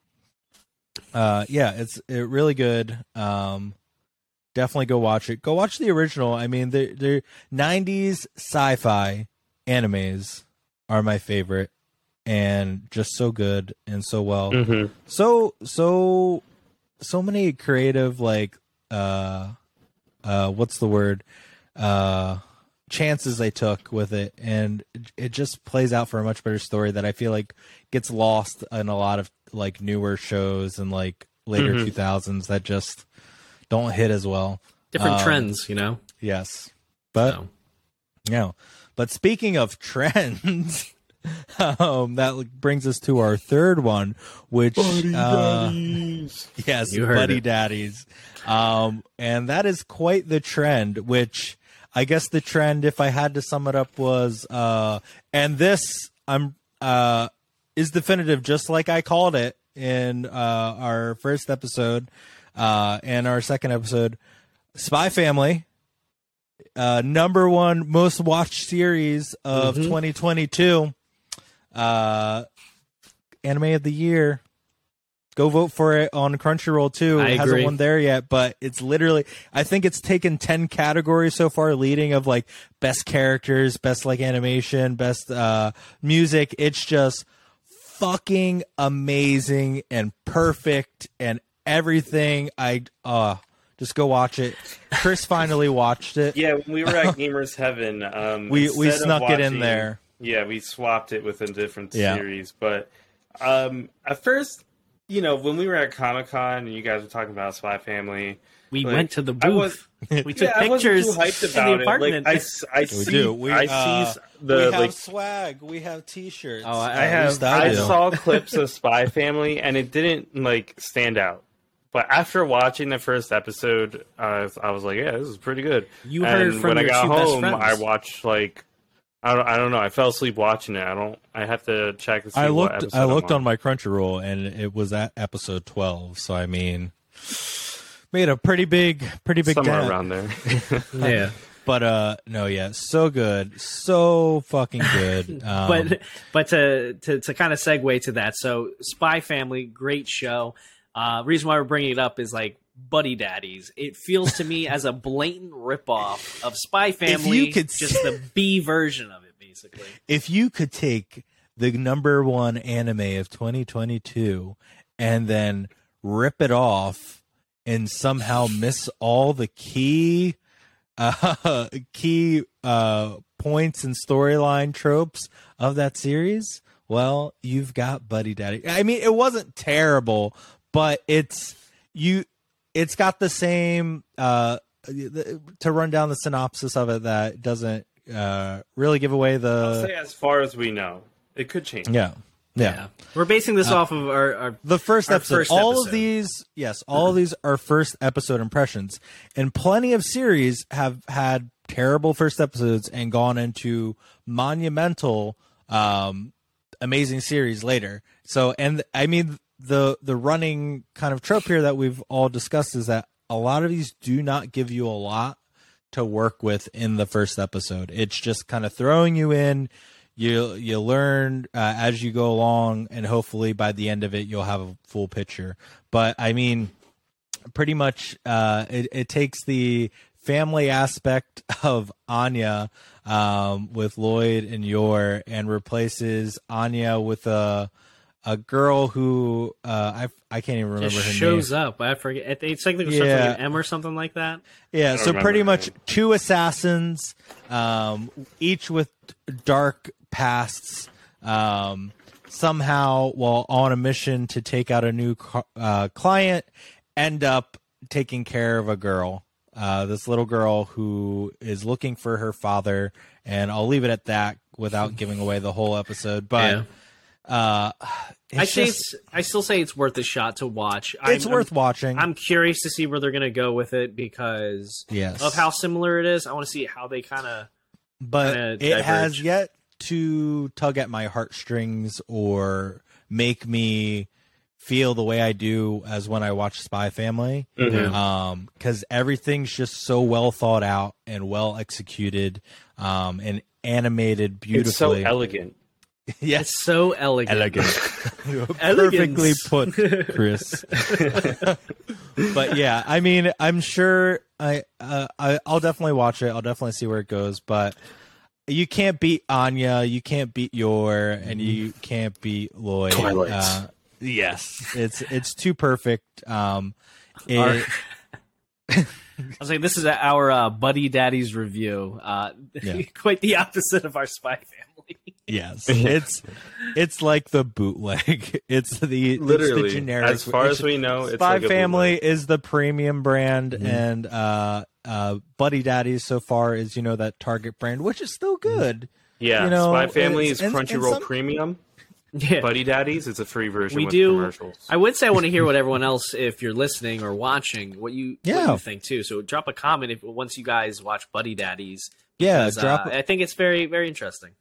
uh, yeah, it's it really good. Um, definitely go watch it. Go watch the original. I mean, the the '90s sci-fi animes are my favorite, and just so good and so well hmm so so so many creative like uh uh what's the word uh chances they took with it and it- just plays out for a much better story that i feel like gets lost in a lot of like newer shows and like later Mhm. 2000s that just don't hit as well different um, trends, you know. yes but So, yeah. But speaking of [LAUGHS] trends, um, that brings us to our third one, which uh, [LAUGHS] yes, You buddy it. daddies, um, and that is quite the trend. Which I guess the trend, if I had to sum it up, was uh, and this I'm uh, is definitive, just like I called it in uh, our first episode uh, and our second episode. Spy Family, uh, number one most watched series of Mhm. 2022. Uh, anime of the year. Go vote for it on Crunchyroll too. I it hasn't agree. won there yet, but it's literally. I think it's taken ten categories so far, leading of like best characters, best like animation, best uh, music. It's just fucking amazing and perfect and everything. I uh just go watch it. Chris finally watched it. Yeah, when we were at [LAUGHS] Gamers Heaven, um, we we instead of snuck it in there. Yeah, we swapped it with a different Yeah. series. But um, at first, you know, when we were at Comic Con and you guys were talking about Spy Family, We Like, went to the I was- booth. We took yeah, I wasn't pictures too hyped in about the it. apartment. Like I, s- I see, do. We, I uh, see the we have like swag. We have T-shirts. Oh, I- I have. least I, saw clips of Spy Family, and it didn't like stand out. But after watching the first episode, uh, I was like, "Yeah, this is pretty good." You and heard from when your I got two best home, friends. I watched like I don't, I don't know. I fell asleep watching it. I don't. I have to check to see I looked. episode I I'm looked on my Crunchyroll, and it was at episode twelve. So I mean, made a pretty big, pretty big somewhere dent. around there. [LAUGHS] yeah. But uh, no, yeah, so good, so fucking good. [LAUGHS] Um, but but to to to kind of segue to that, so Spy Family, great show. Uh, reason why we're bringing it up is like Buddy Daddies. It feels to me as a [LAUGHS] blatant ripoff of Spy Family, you could just the B version of it, basically. if you could take the number one anime of 2022 and then rip it off and somehow miss all the key uh [LAUGHS] key uh points and storyline tropes of that series well you've got buddy daddy i mean it wasn't terrible but it's you it's got the same uh to run down the synopsis of it that doesn't uh really give away I'll the say as far as we know, it could change. yeah. Yeah. We're basing this off of our, our the first Our episode. first all episode. of these yes all of these are first episode impressions. And plenty of series have had terrible first episodes and gone into monumental um amazing series later. So and i mean the the running kind of trope here that we've all discussed is that a lot of these do not give you a lot to work with in the first episode. It's just kind of throwing you in. You you learn uh, as you go along and hopefully by the end of it you'll have a full picture. But i mean pretty much uh it, it takes the family aspect of anya um with lloyd and yor and replaces anya with a a girl who uh i i can't even remember just her shows name up. I forget. It's like it starts Yeah. like an M or something like that. Yeah, so pretty much two assassins, um, each with dark pasts, um, somehow while on a mission to take out a new co- uh, client, end up taking care of a girl. Uh, this little girl who is looking for her father, and I'll leave it at that without giving away the whole episode. But uh, it's I say just- it's. I still say it's worth a shot to watch. it's I'm, worth watching. I'm, I'm curious to see where they're going to go with it because yes, of how similar it is. I want to see how they kind of. but kinda it has yet to tug at my heartstrings or make me feel the way I do as when I watch Spy Family. Mhm. Um, because everything's just so well thought out and well executed, um, and animated It's so beautifully. elegant. Yes, It's so elegant. [LAUGHS] perfectly put, Chris. [LAUGHS] but yeah, I mean, I'm sure I, uh, I I'll definitely watch it. I'll definitely see where it goes. But you can't beat Anya, you can't beat Yor, and you can't beat Lloyd. Twilight. Uh, yes, it's it's too perfect. Um, it- Our- [LAUGHS] I was like, this is our uh, Buddy Daddy's review. Uh, Yeah. quite the opposite of our Spy Family. Yes, [LAUGHS] it's it's like the bootleg. [LAUGHS] It's the Literally, it's the generic. as far as [LAUGHS] we know, it's Spy like Family bootleg. is the premium brand, Mm-hmm. and uh, uh, Buddy Daddies so far is you know that Target brand, which is still good. Yeah, you know, Spy Family is and- and Crunchyroll some- Premium. Yeah. Buddy Daddies, it's a free version We with do- commercials. I would say I want to hear what everyone else, if you're listening or watching, what you what Yeah. you think too. So drop a comment if once you guys watch Buddy Daddies. Yeah, drop. uh, I think it's very very interesting.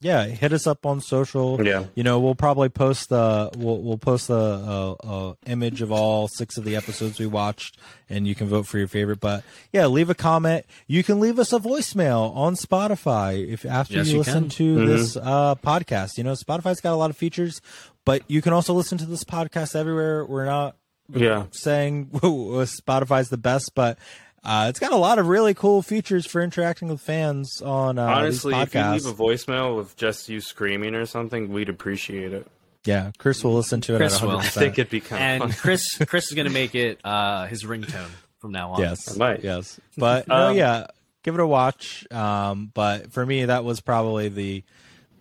Yeah, hit us up on social. yeah, You know, we'll probably post the we'll we'll post the uh, uh, image of all six of the episodes we watched, and you can vote for your favorite. But yeah, leave a comment. You can leave us a voicemail on Spotify if after Yes, you, you listen can. to Mhm. this uh, podcast. You know, Spotify's got a lot of features, but you can also listen to this podcast everywhere. We're not yeah. saying [LAUGHS] Spotify's the best, but uh, it's got a lot of really cool features for interacting with fans on uh, Honestly, these if you leave a voicemail with just you screaming or something, we'd appreciate it. yeah, Chris will listen to it Chris at will. 100%. I think it'd be kind And of fun. Chris [LAUGHS] Chris is going to make it uh, his ringtone from now on. Yes, I might. yes, but no, Um, yeah, give it a watch. Um, but for me, that was probably the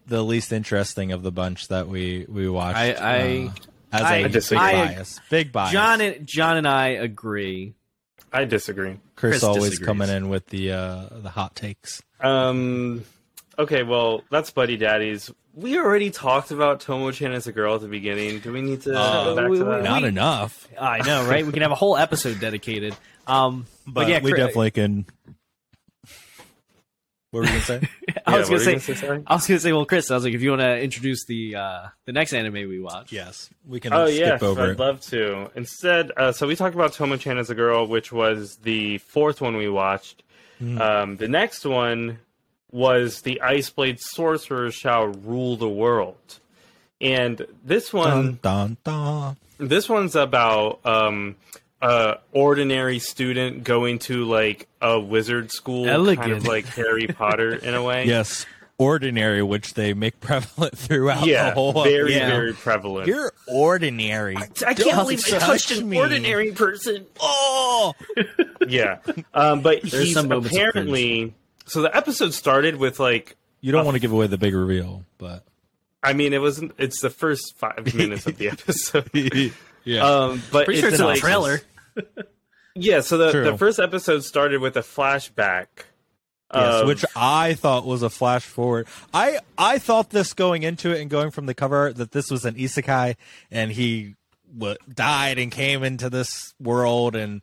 the least interesting of the bunch that we we watched. I- I- uh, as I- a big disagree. bias, big bias. John and John and I agree. I disagree. Chris, Chris always disagrees. coming in with the uh, the hot takes. Um. Okay, well, that's Buddy Daddies. We already talked about Tomo-chan as a girl at the beginning. Do we need to Uh, go back we- to that? Not We- enough, I know, right? We can have a whole episode dedicated. Um, but, but, yeah, we Chris- definitely can. What were you gonna say? [LAUGHS] I Yeah, was what gonna were say, you sorry? I was gonna say, well, Chris, I was like, if you want to introduce the uh, the next anime we watch, yes, we can Oh skip yes, over I'd it. love to. Instead, uh, so we talked about Tomo-chan as a girl, which was the fourth one we watched. Mm. Um, the next one was the Ice Blade Sorcerer shall rule the world, and this one, dun, dun, dun. this one's about um, a ordinary student going to like a wizard school, kind of like Harry Potter in a way. Yes, ordinary, which they make prevalent [LAUGHS] throughout yeah, the whole. very yeah. very prevalent. You're ordinary. I can't believe I touched an me. ordinary person. Oh, [LAUGHS] yeah, um, but There's he's some apparently. So the episode started with like you don't want to give away the big reveal, but I mean, it wasn't. It's the first five [LAUGHS] minutes of the episode. yeah, Um, but Pretty sure it's in the like, trailer. Yeah, so the, True. the first episode started with a flashback. Yes, of- which I thought was a flash forward. I I thought this going into it and going from the cover that this was an isekai and he what died and came into this world and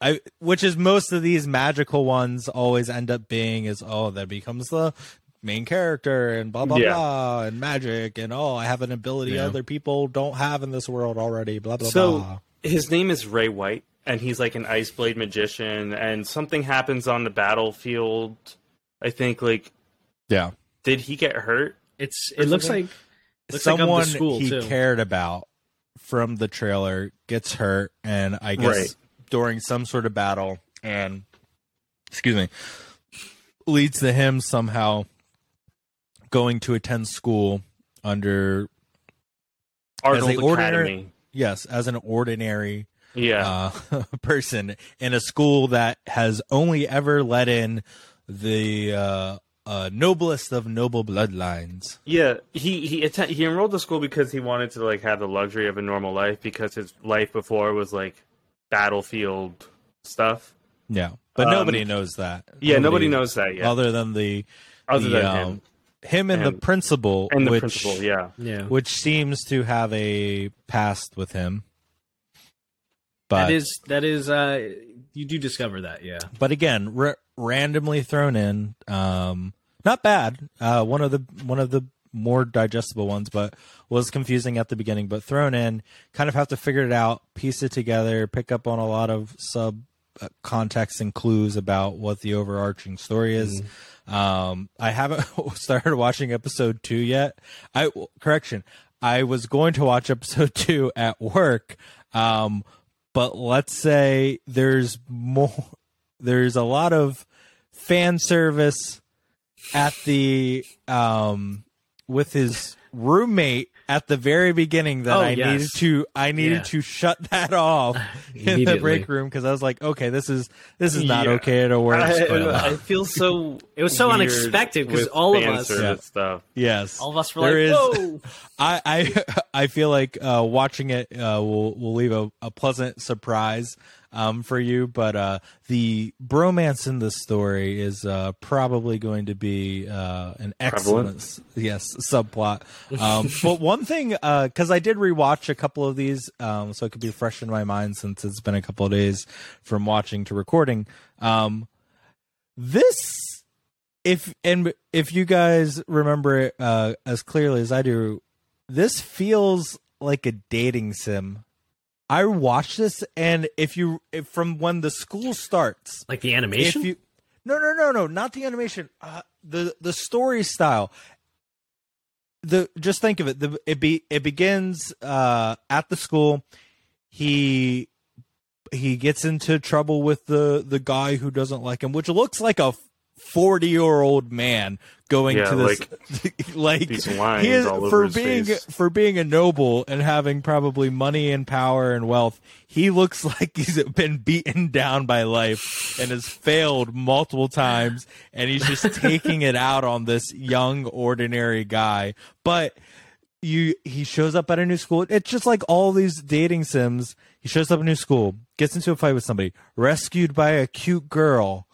I, which is most of these magical ones always end up being is oh that becomes the main character and blah blah Yeah. blah and magic and oh I have an ability Yeah. other people don't have in this world already blah blah so blah. His name is Ray White, and he's like an ice blade magician. And something happens on the battlefield. I think like Yeah, did he get hurt? It's it looks something? like looks like up someone school, he too. cared about from the trailer gets hurt and i guess Right. during some sort of battle and excuse me leads to him somehow going to attend school under Arnold a ordinary- Academy. Yes as an ordinary Yeah, uh, [LAUGHS] person in a school that has only ever let in the uh, uh, noblest of noble bloodlines yeah. He he atten- he enrolled the school because he wanted to like have the luxury of a normal life because his life before was like battlefield stuff. yeah but Um, nobody knows that Yeah, nobody, knows that yet, other than the other the, than um, him him and, the principal, and the which, principal. Yeah, yeah. which seems to have a past with him. But that is that is uh you do discover that, yeah. but again, r- randomly thrown in, um, not bad. Uh, one of the one of the more digestible ones, but was confusing at the beginning. But thrown in, kind of have to figure it out, piece it together, pick up on a lot of sub context and clues about what the overarching story is. Um, I haven't [LAUGHS] started watching episode two yet. I correction, I was going to watch episode [LAUGHS] two at work. Um, but let's say there's more, [LAUGHS] there's a lot of fan service at the um with his roommate at the very beginning that Oh, I yes. needed to I needed Yeah. to shut that off [LAUGHS] in the break room because I was like, okay, this is this is not Yeah. okay to work. I, but, uh, I feel so. It was so weird unexpected 'cause with all of fan us- service Yeah. stuff. yes, All of us were There like, is- "Whoa!" [LAUGHS] I I [LAUGHS] I feel like uh, watching it uh, will will leave a, a pleasant surprise um, for you, but uh, the bromance in this story is uh, probably going to be uh, an excellent s- yes subplot. Um, [LAUGHS] but one thing, because I did rewatch a couple of these, um, so it could be fresh in my mind since it's been a couple of days from watching to recording. Um, this if and if you guys remember it uh, as clearly as I do, this feels like a dating sim. I watched this, and if you if from when the school starts, Like the if animation? you no no no no not the animation, uh, the the story style. The just think of it. The it be it begins uh, at the school. He he gets into trouble with the the guy who doesn't like him, which looks like a forty year old man going Yeah, to this like, [LAUGHS] These lines he is all over for his being face. for being a noble and having probably money and power and wealth. He looks [LAUGHS] like he's been beaten down by life and has failed multiple times, and he's just [LAUGHS] taking it out on this young ordinary guy. But you he shows up at a new school. It's just like all these dating sims. He shows up at a new school, gets into a fight with somebody, rescued by a cute girl,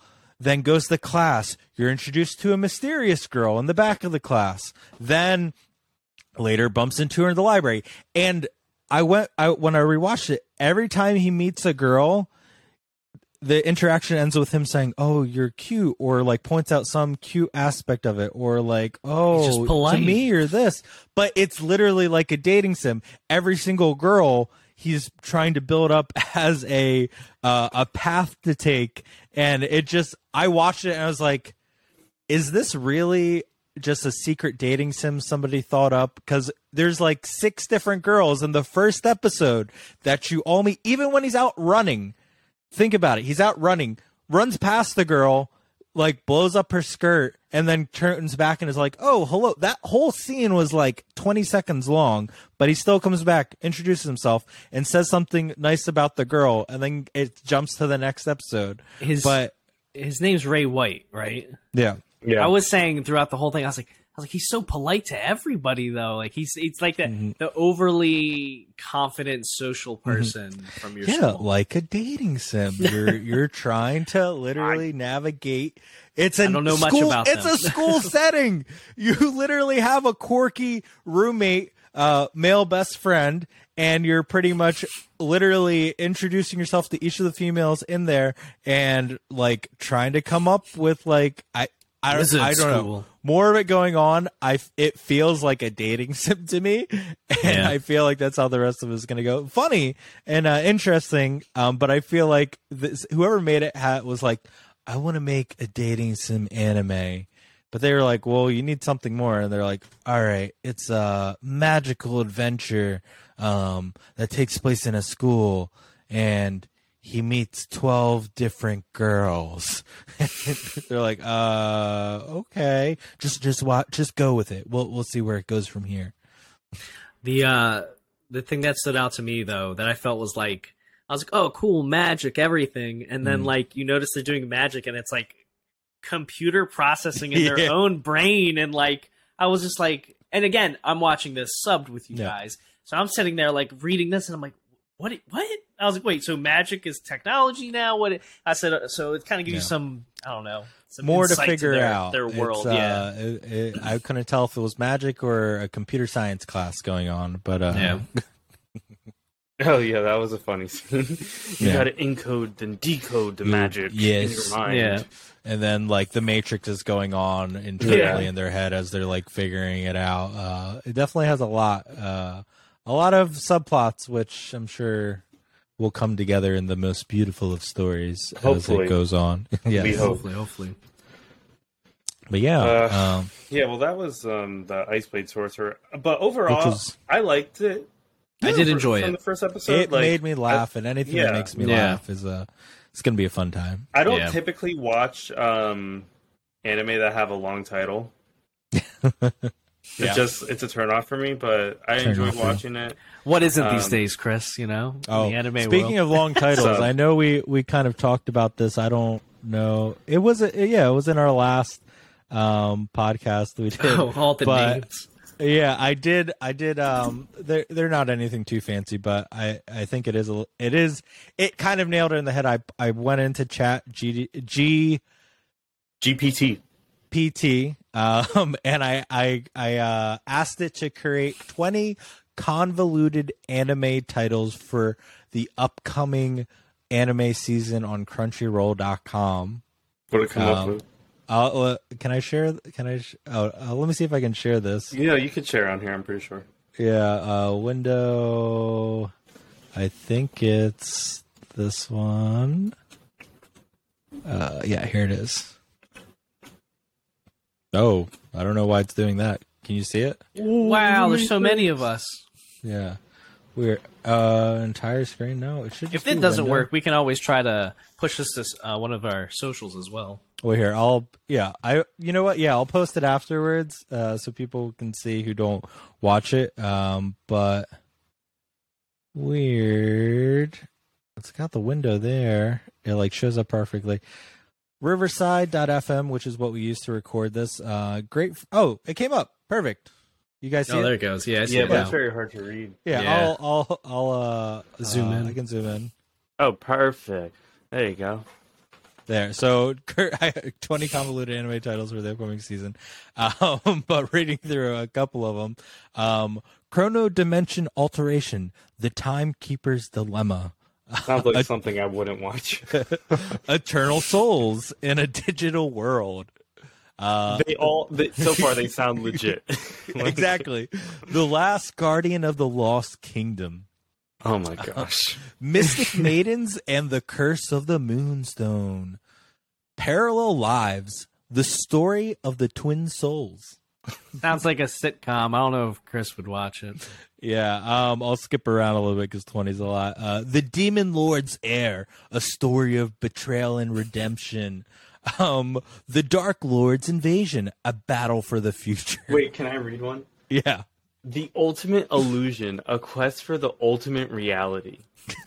then goes to class. You're introduced to a mysterious girl in the back of the class. Then later bumps into her in the library. And I went I when I rewatched it, every time he meets a girl, the interaction ends with him saying, "Oh, you're cute," or like points out some cute aspect of it, or like, "Oh, to me you're this." But it's literally like a dating sim. Every single girl he's trying to build up [LAUGHS] as a uh, a path to take, and it just I watched it and I was like, "Is this really?" just a secret dating sim somebody thought up because there's like six different girls in the first episode that you only even when he's out running think about it. He's out running, runs past the girl, like blows up her skirt, and then turns back and is like, "Oh, hello." That whole scene was like 20 seconds long, but he still comes back, introduces himself, and says something nice about the girl, and then it jumps to the next episode. His But his name's Ray White, right? yeah, Yeah. I was saying throughout the whole thing, I was like, I was like, he's so polite to everybody though. Like he's it's like that Mhm. the overly confident social person from your Mm-hmm. yeah, school. like a dating sim. [LAUGHS] You're you're trying to literally navigate. It's a I don't know much school, about It's them. a school [LAUGHS] setting. You literally have a quirky roommate, uh, male best friend, and you're pretty much literally introducing yourself to each of the females in there, and like trying to come up with like I. I, I don't know more of it going on. I it feels like a dating [LAUGHS] sim to me, and Yeah. I feel like that's how the rest of it is going to go. Funny and uh, interesting, um, but I feel like this, whoever made it was like, I want to make a dating sim anime, but they were like, well, you need something more, and they're like, all right, it's a magical adventure um, that takes place in a school, and he meets 12 different girls. [LAUGHS] They're like uh okay. Just just watch just go with it. We'll we'll see where it goes from here. The uh the thing that stood out to me though that I felt was like I was like, oh cool, magic, everything, and then Mm. like you notice they're doing magic and it's like computer processing in their [LAUGHS] own brain. And like I was just like and again, I'm watching this subbed with you Yeah. guys. So I'm sitting there like reading this and I'm like, what what? I was like, wait, so magic is technology now? What I said uh, so it kind of gives you some I don't know, some more to insight figure their, out their It's, world. uh, yeah. it- it- i couldn't tell if it was magic or a computer science class going on but uh Yeah. [LAUGHS] Oh yeah, that was a funny [LAUGHS] scene. you Yeah. got to encode then decode the magic yes. in your mind. Yeah. and then like the matrix is going on internally Yeah. in their head as they're like figuring it out uh it definitely has a lot uh a lot of subplots which i'm sure will come together in the most beautiful of stories as it goes on [LAUGHS] yeah hope. Hopefully, hopefully. but yeah Uh, um Yeah, well, that was um, the Ice Blade Sorcerer. But overall, was- I liked it. I did enjoy from it. the first episode. it like, made me laugh and anything yeah. that makes me Yeah. laugh is a. it's gonna be a fun time I don't Yeah. typically watch um, anime that have a long title. [LAUGHS] Yeah. It just it's a turn off for me, but I Turn enjoyed off for you. watching it. What isn't these Um, days, Chris? You know, Oh, the anime speaking world. of long [LAUGHS] titles, So- I know we we kind of talked about this. I don't know. It was a, yeah, it was in our last um podcast we did. [LAUGHS] oh, all the but- names. Yeah, I did. I did. Um, they're they're not anything too fancy, but I I think it is. A, it is. It kind of nailed it in the head. I I went into chat G G GPT. PT, um, [LAUGHS] and I I I uh, asked it to create twenty convoluted anime titles for the upcoming anime season on Crunchyroll.com. What did it come up Um, with? Uh, uh, can I share? Can I? Sh- oh, uh, let me see if I can share this. Yeah, you could share on here. I'm pretty sure. Yeah, uh, window. I think it's this one. Uh, yeah, here it is. Oh, I don't know why it's doing that. Can you see it? Wow, there's so many of us. Yeah, we're uh entire screen. No, it should. If just be it doesn't window. work, we can always try to push this to uh, one of our socials as well. Well, here I'll. Yeah, I. You know what? Yeah, I'll post it afterwards, uh, so people can see who don't watch it. Um, but weird. It's got the window there. It like shows up perfectly. Riverside.fm, which is what we used to record this. Uh, great. Oh, it came up. Perfect. You guys see Oh, it? there it goes. Yeah, I see Yeah, it but now. it's very hard to read. Yeah, Yeah. I'll I'll I'll uh, Zoom uh, in. I can zoom in. Oh, perfect. There you go. There. So [LAUGHS] 20 convoluted anime titles for the upcoming season. Um, [LAUGHS] but reading through a couple of them. Um, Chrono Dimension Alteration, The Timekeeper's Dilemma. Sounds like [LAUGHS] something I wouldn't watch. [LAUGHS] Eternal Souls in a Digital World. Uh, they all they, so far they [LAUGHS] sound legit. Like- exactly. The Last Guardian of the Lost Kingdom. Oh my gosh. Mystic Maidens and the Curse of the Moonstone. Parallel Lives, the story of the twin souls. Sounds like a sitcom. I don't know if Chris would watch it. Yeah, um, I'll skip around a little bit because 20 is a lot. Uh, the Demon Lord's Heir, a story of betrayal and redemption. Um, the Dark Lord's Invasion, a battle for the future. Wait, can I read one? Yeah. The ultimate illusion, a quest for the ultimate reality.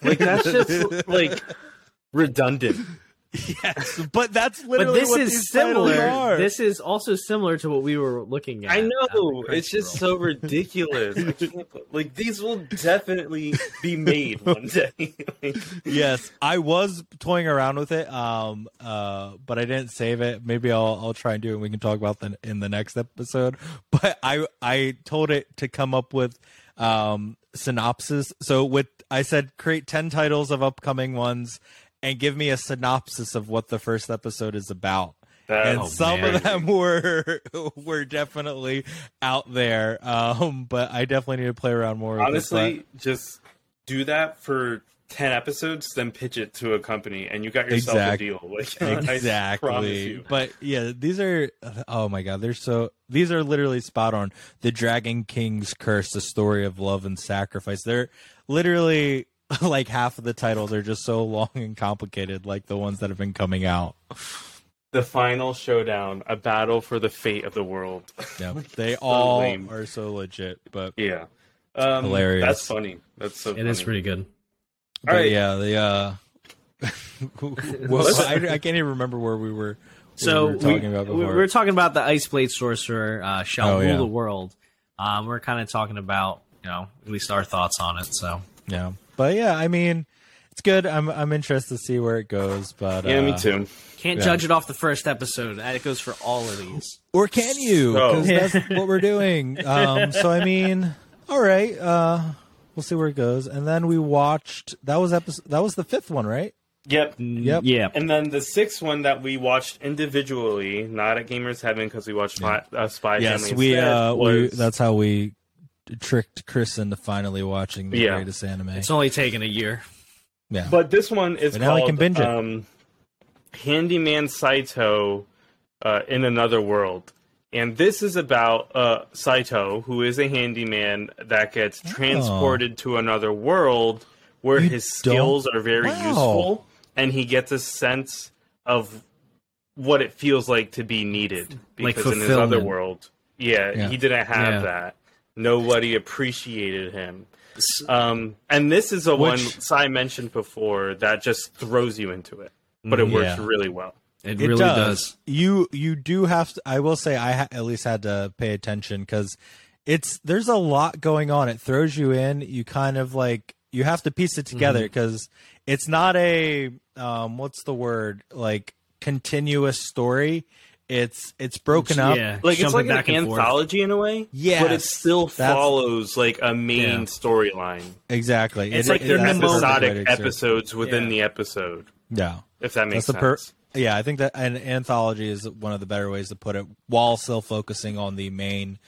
Like that's just like redundant. Yes, [LAUGHS] but that's literally But this what is these similar. are. This is also similar to what we were looking at. I know it's just so [LAUGHS] ridiculous. I can't like these will definitely be made one day. Like, [LAUGHS] yes, I was toying around with it, um, uh, but I didn't save it. Maybe I'll I'll try and do it. and We can talk about that in the next episode. But I I told it to come up with um, synopsis. So with I said create ten titles of upcoming ones and give me a synopsis of what the first episode is about. and Oh, some man. of them were [LAUGHS] were definitely out there. Um, but I definitely need to play around more. honestly, just do that for ten episodes, then pitch it to a company, and you got yourself Exact- a deal. [LAUGHS] Like I promise exactly you. but yeah these are oh my god they're so these are literally spot on the dragon king's curse the story of love and sacrifice they're literally [LAUGHS] like half of the titles are just so long and complicated like the ones that have been coming out The final showdown, a battle for the fate of the world. yeah [LAUGHS] they all lame. are so legit but Yeah. Um, Hilarious. That's funny. That's so It funny. is pretty good. but right. yeah the uh [LAUGHS] well, I, I can't even remember where we were So we we, were talking about we- before. we're talking about the Ice Blade Sorcerer uh, shall Oh, rule yeah. the world. Um, we're kind of talking about you know at least our thoughts on it. So yeah but yeah i mean it's good i'm i'm interested to see where it goes but Yeah, uh, me too. can't Yeah. judge it off the first episode. That it goes for all of these. Or can you? So- that's what we're doing. [LAUGHS] Um, so I mean, all right. Uh, we'll see where it goes. And then we watched. That was episode. That was the fifth one, right? Yep. Yep. Yeah. And then the sixth one that we watched individually, not at Gamers Heaven because we watched Spy, uh, Spy yes, Family we. instead, Uh, we. That's how we tricked Chris into finally watching the Yeah. greatest anime. It's only taken a year. yeah. But this one is But now I called can binge it. um, Handyman Saito uh, in Another World. And this is about uh, Saito, who is a handyman that gets transported to another world where Oh. You his skills are very Wow. useful and he gets a sense of what it feels like to be needed. Like Because in his other world, yeah, Yeah. he didn't have Yeah. that. Nobody appreciated him. Um, and this is a one Which- Sai mentioned before that just throws you into it, but it works Yeah. really well. It, It really does. You you do have to. I will say I ha- at least had to pay attention because it's there's a lot going on. It throws you in. You kind of like you have to piece it together because it's not a um what's the word like continuous story. It's it's broken up. Yeah, Like it's like back an and forth. anthology in a way, Yeah, but it still follows like a main Yeah. storyline. Exactly. It's It- like it- they're that's the perfect way episodic episodes within Yeah. the episode, Yeah. if that makes That's the sense. per- yeah, I think that an anthology is one of the better ways to put it, while still focusing on the main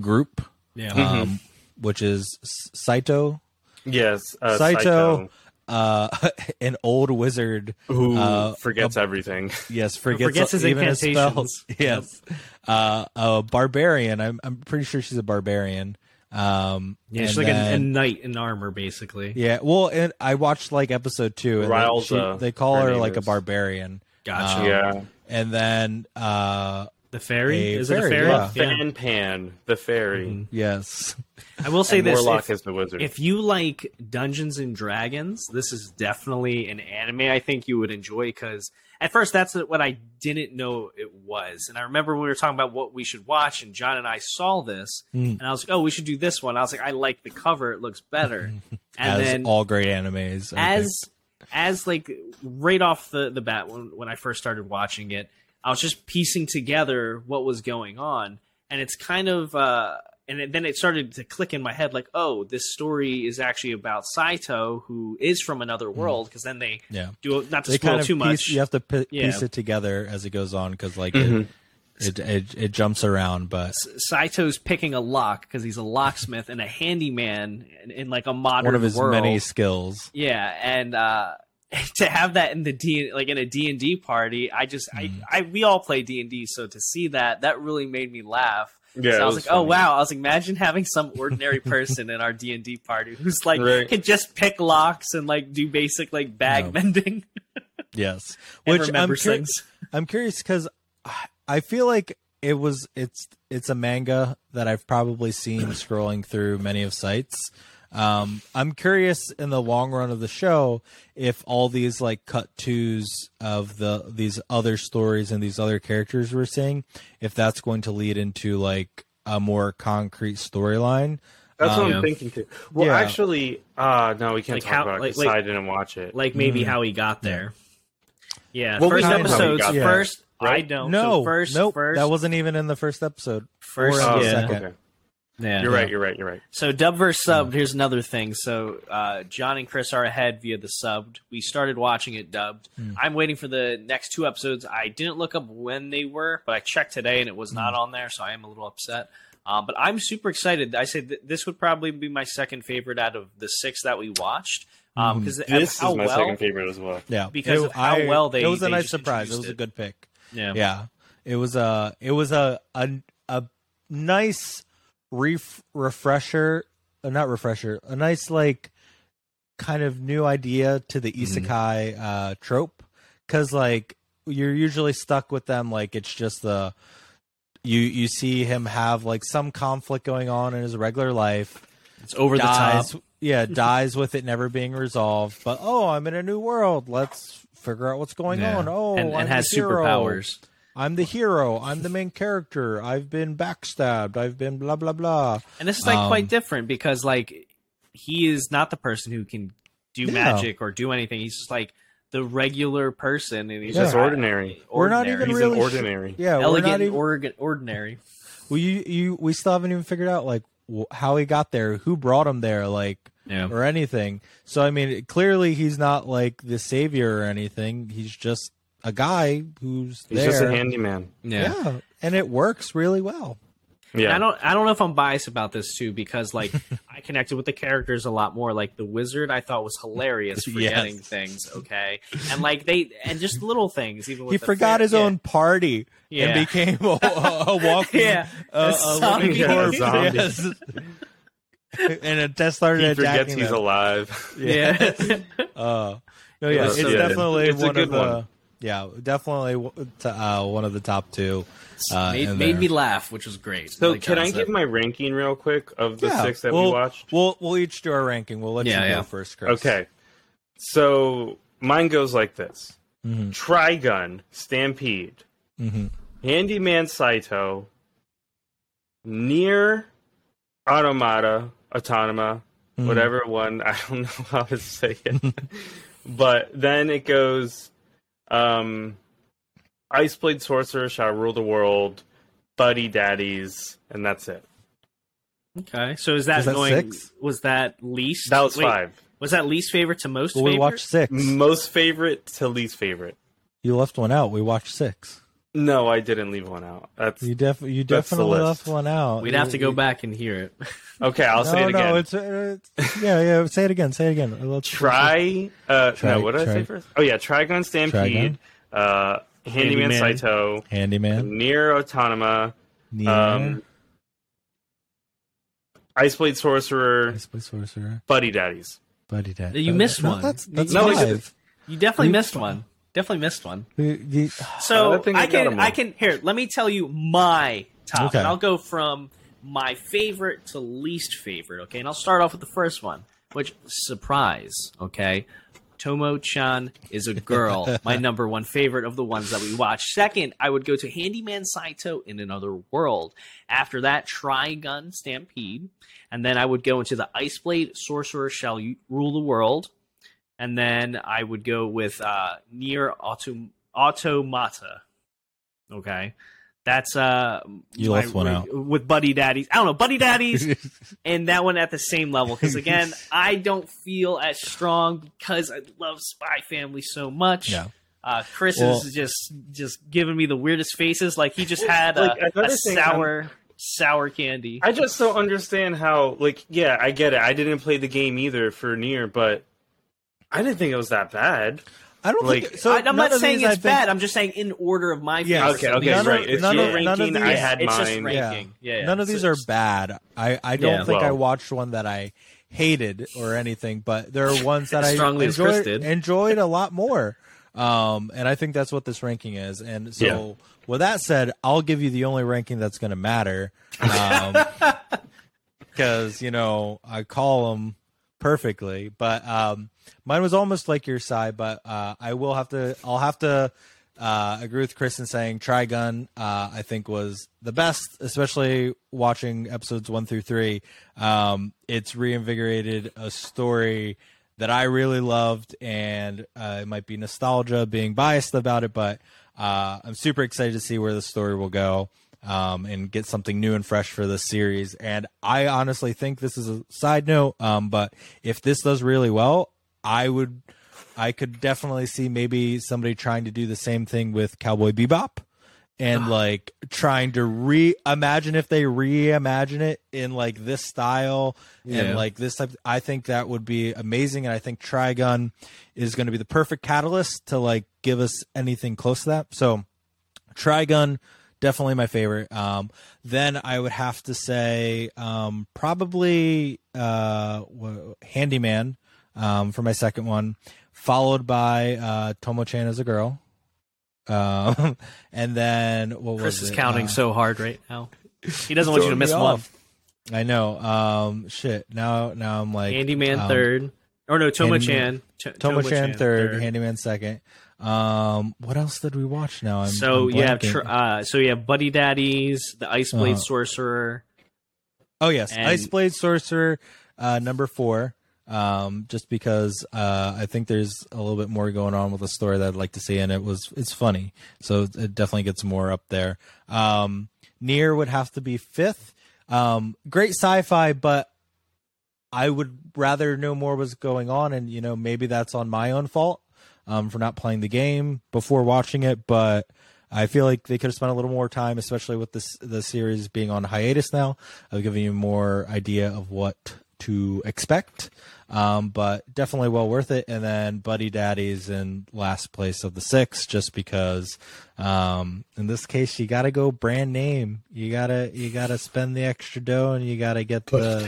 group, Yeah. um, which is Saito, yes, uh, Saito, Saito, uh, [LAUGHS] an old wizard who uh, forgets everything. Yes, forgets, forgets his even his spells. [LAUGHS] Yes, uh, a barbarian. I'm I'm pretty sure she's a barbarian. Um, Yeah, she's and like a, a knight in armor, basically. yeah. Well, and I watched like episode two, and Ryle's, she- uh, they call her her like a barbarian. Gotcha. Um, yeah, and then uh The fairy A is it a fairy, fairy? yeah. Fan Pan, the fairy. Mhm. Yes. [LAUGHS] I will say and this: Warlock if, is the wizard. if you like Dungeons and Dragons, this is definitely an anime I think you would enjoy because at first that's what I didn't know it was. And I remember we were talking about what we should watch, and John and I saw this, Mm. and I was like, "Oh, we should do this one." I was like, "I like the cover; it looks better." [LAUGHS] And as then all great animes. I as as like right off the the bat when when I first started watching it, I was just piecing together what was going on, and it's kind of uh and it, then it started to click in my head like, oh, this story is actually about Saito who is from another world because then they yeah. do not to They spoil kind of too piece, much. You have to pi- Yeah. piece it together as it goes on because like Mhm. it, it, it it jumps around, but Saito's picking a lock because he's a locksmith and a handyman in, in like a modern one of his world. many skills. Yeah, and uh [LAUGHS] to have that in the D like in a D&D party, I just Mm. I, I we all play D&D so to see that that really made me laugh. yeah, so I was like, "Oh wow!" I was like, "Imagine having some ordinary [LAUGHS] person in our D and D party who's like Right. can just pick locks and like do basic like bag No. mending [LAUGHS] Yes, which I'm remembers cur- things." I'm curious because I feel like it was it's it's a manga that I've probably seen scrolling through many of sites. Um, I'm curious in the long run of the show if all these like cut twos of the these other stories and these other characters we're seeing, if that's going to lead into like a more concrete storyline. That's what Um, I'm Yeah. thinking too. Well, Yeah. actually, uh no, we can't Like talk how- about it like- 'cause like- I didn't watch it. Like maybe Mhm. how he got there. Yeah, Well, first know how he episodes. got there. First, I don't. no, so first, nope, first, that wasn't even in the first episode. first. or Oh, yeah. second. okay. Yeah. You're right. You're right. You're right. So dub versus subbed. Here's another thing. So uh, John and Chris are ahead via the subbed. We started watching it dubbed. Hmm. I'm waiting for the next two episodes. I didn't look up when they were, but I checked today and it was not on there, so I am a little upset. Um, but I'm super excited. I said th- this would probably be my second favorite out of the six that we watched because This how is my well. second favorite as well. Yeah, Because of how well they- It was a nice surprise. It was a good pick. Yeah. Yeah, it was a it was a a a nice ref, refresher, uh, not refresher, a nice like kind of new idea to the Mm-hmm. isekai uh, trope because like you're usually stuck with them like it's just the you you see him have like some conflict going on in his regular life It's over the dies, top. yeah, [LAUGHS] dies with it never being resolved. But oh, I'm in a new world. Let's figure out what's going Yeah. on. Oh, and, and has the superpowers. I'm the hero. I'm the main character. I've been backstabbed. I've been blah blah blah. And this is like Um, quite different because like he is not the person who can do Yeah. magic or do anything. He's just like the regular person, and he's He's Yeah. just ordinary. We're not even He's really an sure- ordinary. Yeah, we're not elegant, even. organ, ordinary. well, you you we still haven't even figured out like wh- how he got there, who brought him there, like Yeah, or anything. So I mean, clearly he's not like the savior or anything. He's just a guy who's He's there. just a handyman. yeah. yeah, and it works really well. Yeah. I don't. I don't know if I'm biased about this too because like [LAUGHS] I connected with the characters a lot more. Like the wizard, I thought was hilarious forgetting Yes. things. Okay, and like they and just little things. Even with He the forgot fair- his yeah. own party Yeah. and became a, a, a [LAUGHS] walking, Yeah, a, a a zombie. [LAUGHS] Yeah, zombie. Yes. and it just started he forgets he's them. alive. Yeah. Uh, no, yeah, Yeah, it's so- definitely it's a one good of the. one. Yeah, definitely to, uh, one of the top two. Uh, made, made me laugh, which was great. So Like can I said. give my ranking real quick of the Yeah, six that we'll, we watched? We'll we'll each do our ranking. We'll let Yeah, you go first, Chris. Okay. So mine goes like this: Mm-hmm, Trigun, Stampede, mm-hmm. Handyman Saito, Nier Automata, Autonoma, Mm-hmm. whatever one [LAUGHS] I don't know how to say it. [LAUGHS] but then it goes um Ice Blade Sorcerer shall rule the world, Buddy Daddies, and that's it. Okay, so is that, Was that going? six? Was that least? That was wait, five. Was that least favorite to most Well, we watched six. Most favorite to least favorite. You left one out. We watched six. No, I didn't leave one out. That's You def you That's definitely list. left one out. We'd have to go back and hear it. [LAUGHS] okay. I'll no, say it again. No, it's, uh, it's yeah, yeah. Say it again. Say it again. Let's Try. Uh, Tri- no, what did I say first? Oh yeah, Trigun Stampede, uh, Handyman, Handyman. Saito, Handyman. Nier Autonoma, Nier, um, Ice Blade Sorcerer, Ice Blade Sorcerer, Buddy Daddies. Buddy Daddies. You Uh, missed no, one. That's that's No, five. You definitely We- missed one. Definitely missed one. You- you- So I think I I got can 'em I can here. Let me tell you my top, Okay. and I'll go from my favorite to least favorite. Okay, and I'll start off with the first one, which surprise. Okay, Tomo Chan is a girl, [LAUGHS] my number one favorite of the ones that we watched. Second, I would go to Handyman Saito in Another World. After that, Trigun Stampede, and then I would go into the Ice Blade Sorcerer Shall Rule the World, and then I would go with uh, Nier Autom- Automata. Okay. That's uh You my- left one out. with Buddy Daddies. I don't know, Buddy Daddies [LAUGHS] and that one at the same level because again, [LAUGHS] I don't feel as strong because I love Spy Family so much. Yeah. Uh, Chris Well- is just just giving me the weirdest faces. Like he just had a, Like, another a thing sour sour candy. I just don't understand how. Like, yeah, I get it. I didn't play the game either for Nier, but I didn't think it was that bad. I don't Like, think so. I, am not saying these, I it's think- bad. I'm just saying in order of my Yeah, favorites. okay, okay, none right. Of, It's none, your of, none of ranking, these, I had it's just mine. ranking. Yeah, yeah. none of these So are bad. I, I don't Yeah. think I watched one that I hated or anything, but there are ones that [LAUGHS] I Strongly enjoyed, enjoyed a lot more. Um, and I think that's what this ranking is. And so, Yeah. with that said, I'll give you the only ranking that's going to matter. [LAUGHS] Because, you know, I call them perfectly. But um, mine was almost like your side, but uh, I will have to, I'll have to uh, agree with Chris in saying Trigun, uh, I think was the best, especially watching episodes one through three. Um, it's reinvigorated a story that I really loved, and uh, it might be nostalgia being biased about it, but uh, I'm super excited to see where the story will go. Um, and get something new and fresh for this series. And I honestly think this is a side note. Um, but if this does really well, I would I could definitely see maybe somebody trying to do the same thing with Cowboy Bebop and like trying to re imagine if they reimagine it in like this style Yeah. and like this type I think that would be amazing and I think Trigun is going to be the perfect catalyst to like give us anything close to that. So Trigun definitely my favorite. Um then I would have to say um probably uh Handyman um for my second one followed by uh Tomo-chan as a girl. Um [LAUGHS] and then what Chris is it? counting Uh, so hard right now. He doesn't want you to miss one. I know. Um shit. Now now I'm like Handyman um, third. Or no, Tomo Chan. Tomo-chan third, Handyman second. Um what else did we watch now? I'm So I'm you have tr- uh, so you have Buddy Daddies, the Ice Blade Uh-huh. Sorcerer. Oh yes, And- Ice Blade Sorcerer, uh, number four. Um, just because uh, I think there's a little bit more going on with the story that I'd like to see, and it was it's funny, so it definitely gets more up there. Um, Nier would have to be fifth. Um, great sci-fi, but I would rather know more was going on, and you know maybe that's on my own fault um, for not playing the game before watching it, but. I feel like they could have spent a little more time, especially with this the series being on hiatus now, of giving you more idea of what to expect. Um, but definitely well worth it. And then Buddy Daddy's in last place of the six, just because um, in this case you got to go brand name. You gotta you gotta spend the extra dough, and you gotta get the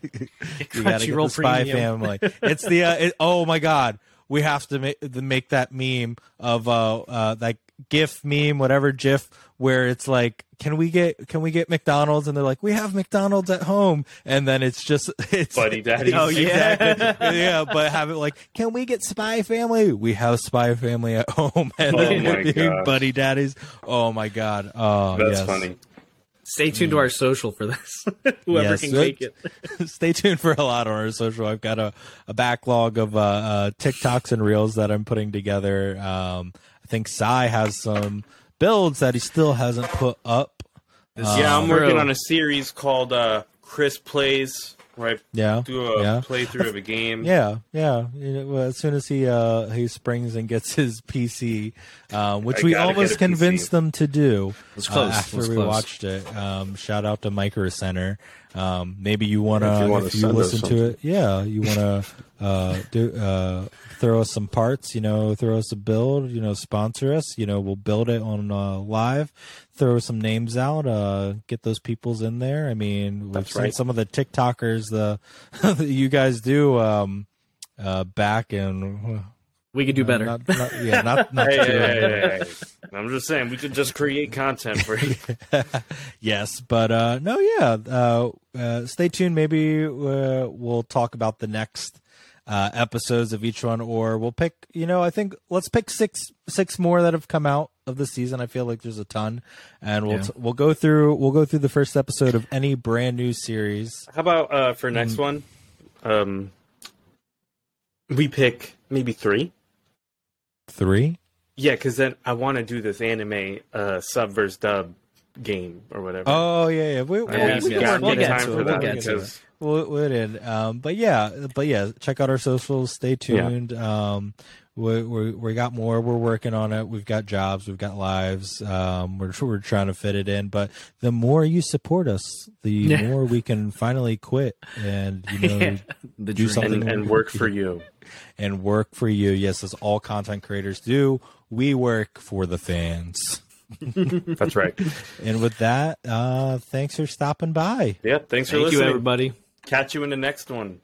[LAUGHS] you [LAUGHS] gotta get the Spy Premium. Family. It's the uh, it, oh my god, we have to make the, make that meme of uh uh like GIF meme, whatever GIF, where it's like, can we get can we get McDonald's? And they're like, we have McDonald's at home, and then it's just [LAUGHS] it's Buddy Daddies. [LAUGHS] Oh, [LAUGHS] yeah. exactly. yeah, but have it like, can we get Spy Family? We have Spy Family at home, and Oh then my being gosh. Buddy Daddies. Oh my god, oh That's yes. funny. Stay tuned to our social for this. Whoever Yes, can it- make it. Stay tuned for a lot on our social. I've got a, a backlog of uh, uh, TikToks and reels that I'm putting together. Um, I think Sai has some builds that he still hasn't put up. yeah, I'm Um, working True. on a series called uh, Chris Plays, where I Yeah, do a yeah. playthrough of a game. Yeah, yeah. You know, well, as soon as he uh, he springs and gets his [LAUGHS] PC, um, which I we gotta almost get a PC. convinced them to do was uh, close. It after was we close. watched it. Um, shout out to Micro Center. Um, maybe you want If to, you if you listen to it, yeah, you want to [LAUGHS] uh, do uh, throw us some parts. You know, throw us a build. You know, sponsor us. You know, we'll build it on uh, live. Throw some names out. Uh, get those peoples in there. I mean, we've That's seen right. some of the TikTokers the [LAUGHS] that you guys do um, uh, back in We could do Uh, better. not- not- yeah, not [LAUGHS] not Hey, too- hey, hey, hey. I'm just saying we could just create content for you. [LAUGHS] yes, but uh, no, yeah. Uh, uh, stay tuned. Maybe uh, we'll talk about the next uh, episodes of each one, or we'll pick. You know, I think let's pick six six more that have come out of the season. I feel like there's a ton, and we'll Yeah. t- we'll go through we'll go through the first episode of any brand new series. How about uh, for next one? Um, we pick maybe three. Three. Yeah, because then I want to do this anime uh, sub versus dub game or whatever. Oh yeah, yeah. We, we, Yeah, we we yeah, got we'll get time to it, for we'll that get to We'll, we'll in. Um, but yeah, but yeah, check out our socials. Stay tuned. Um, we, we we got more. We're working on it. We've got jobs. We've got lives. Um, we're we're trying to fit it in. But the more you support us, the [LAUGHS] Yeah. more we can finally quit and you [LAUGHS] know Yeah, the do dream. something and, and work for you. and work for you. Yes, as all content creators do. We work for the fans. [LAUGHS] That's right. And with that, uh, thanks for stopping by. Yeah, thanks for Thank you, listening. everybody. Catch you in the next one.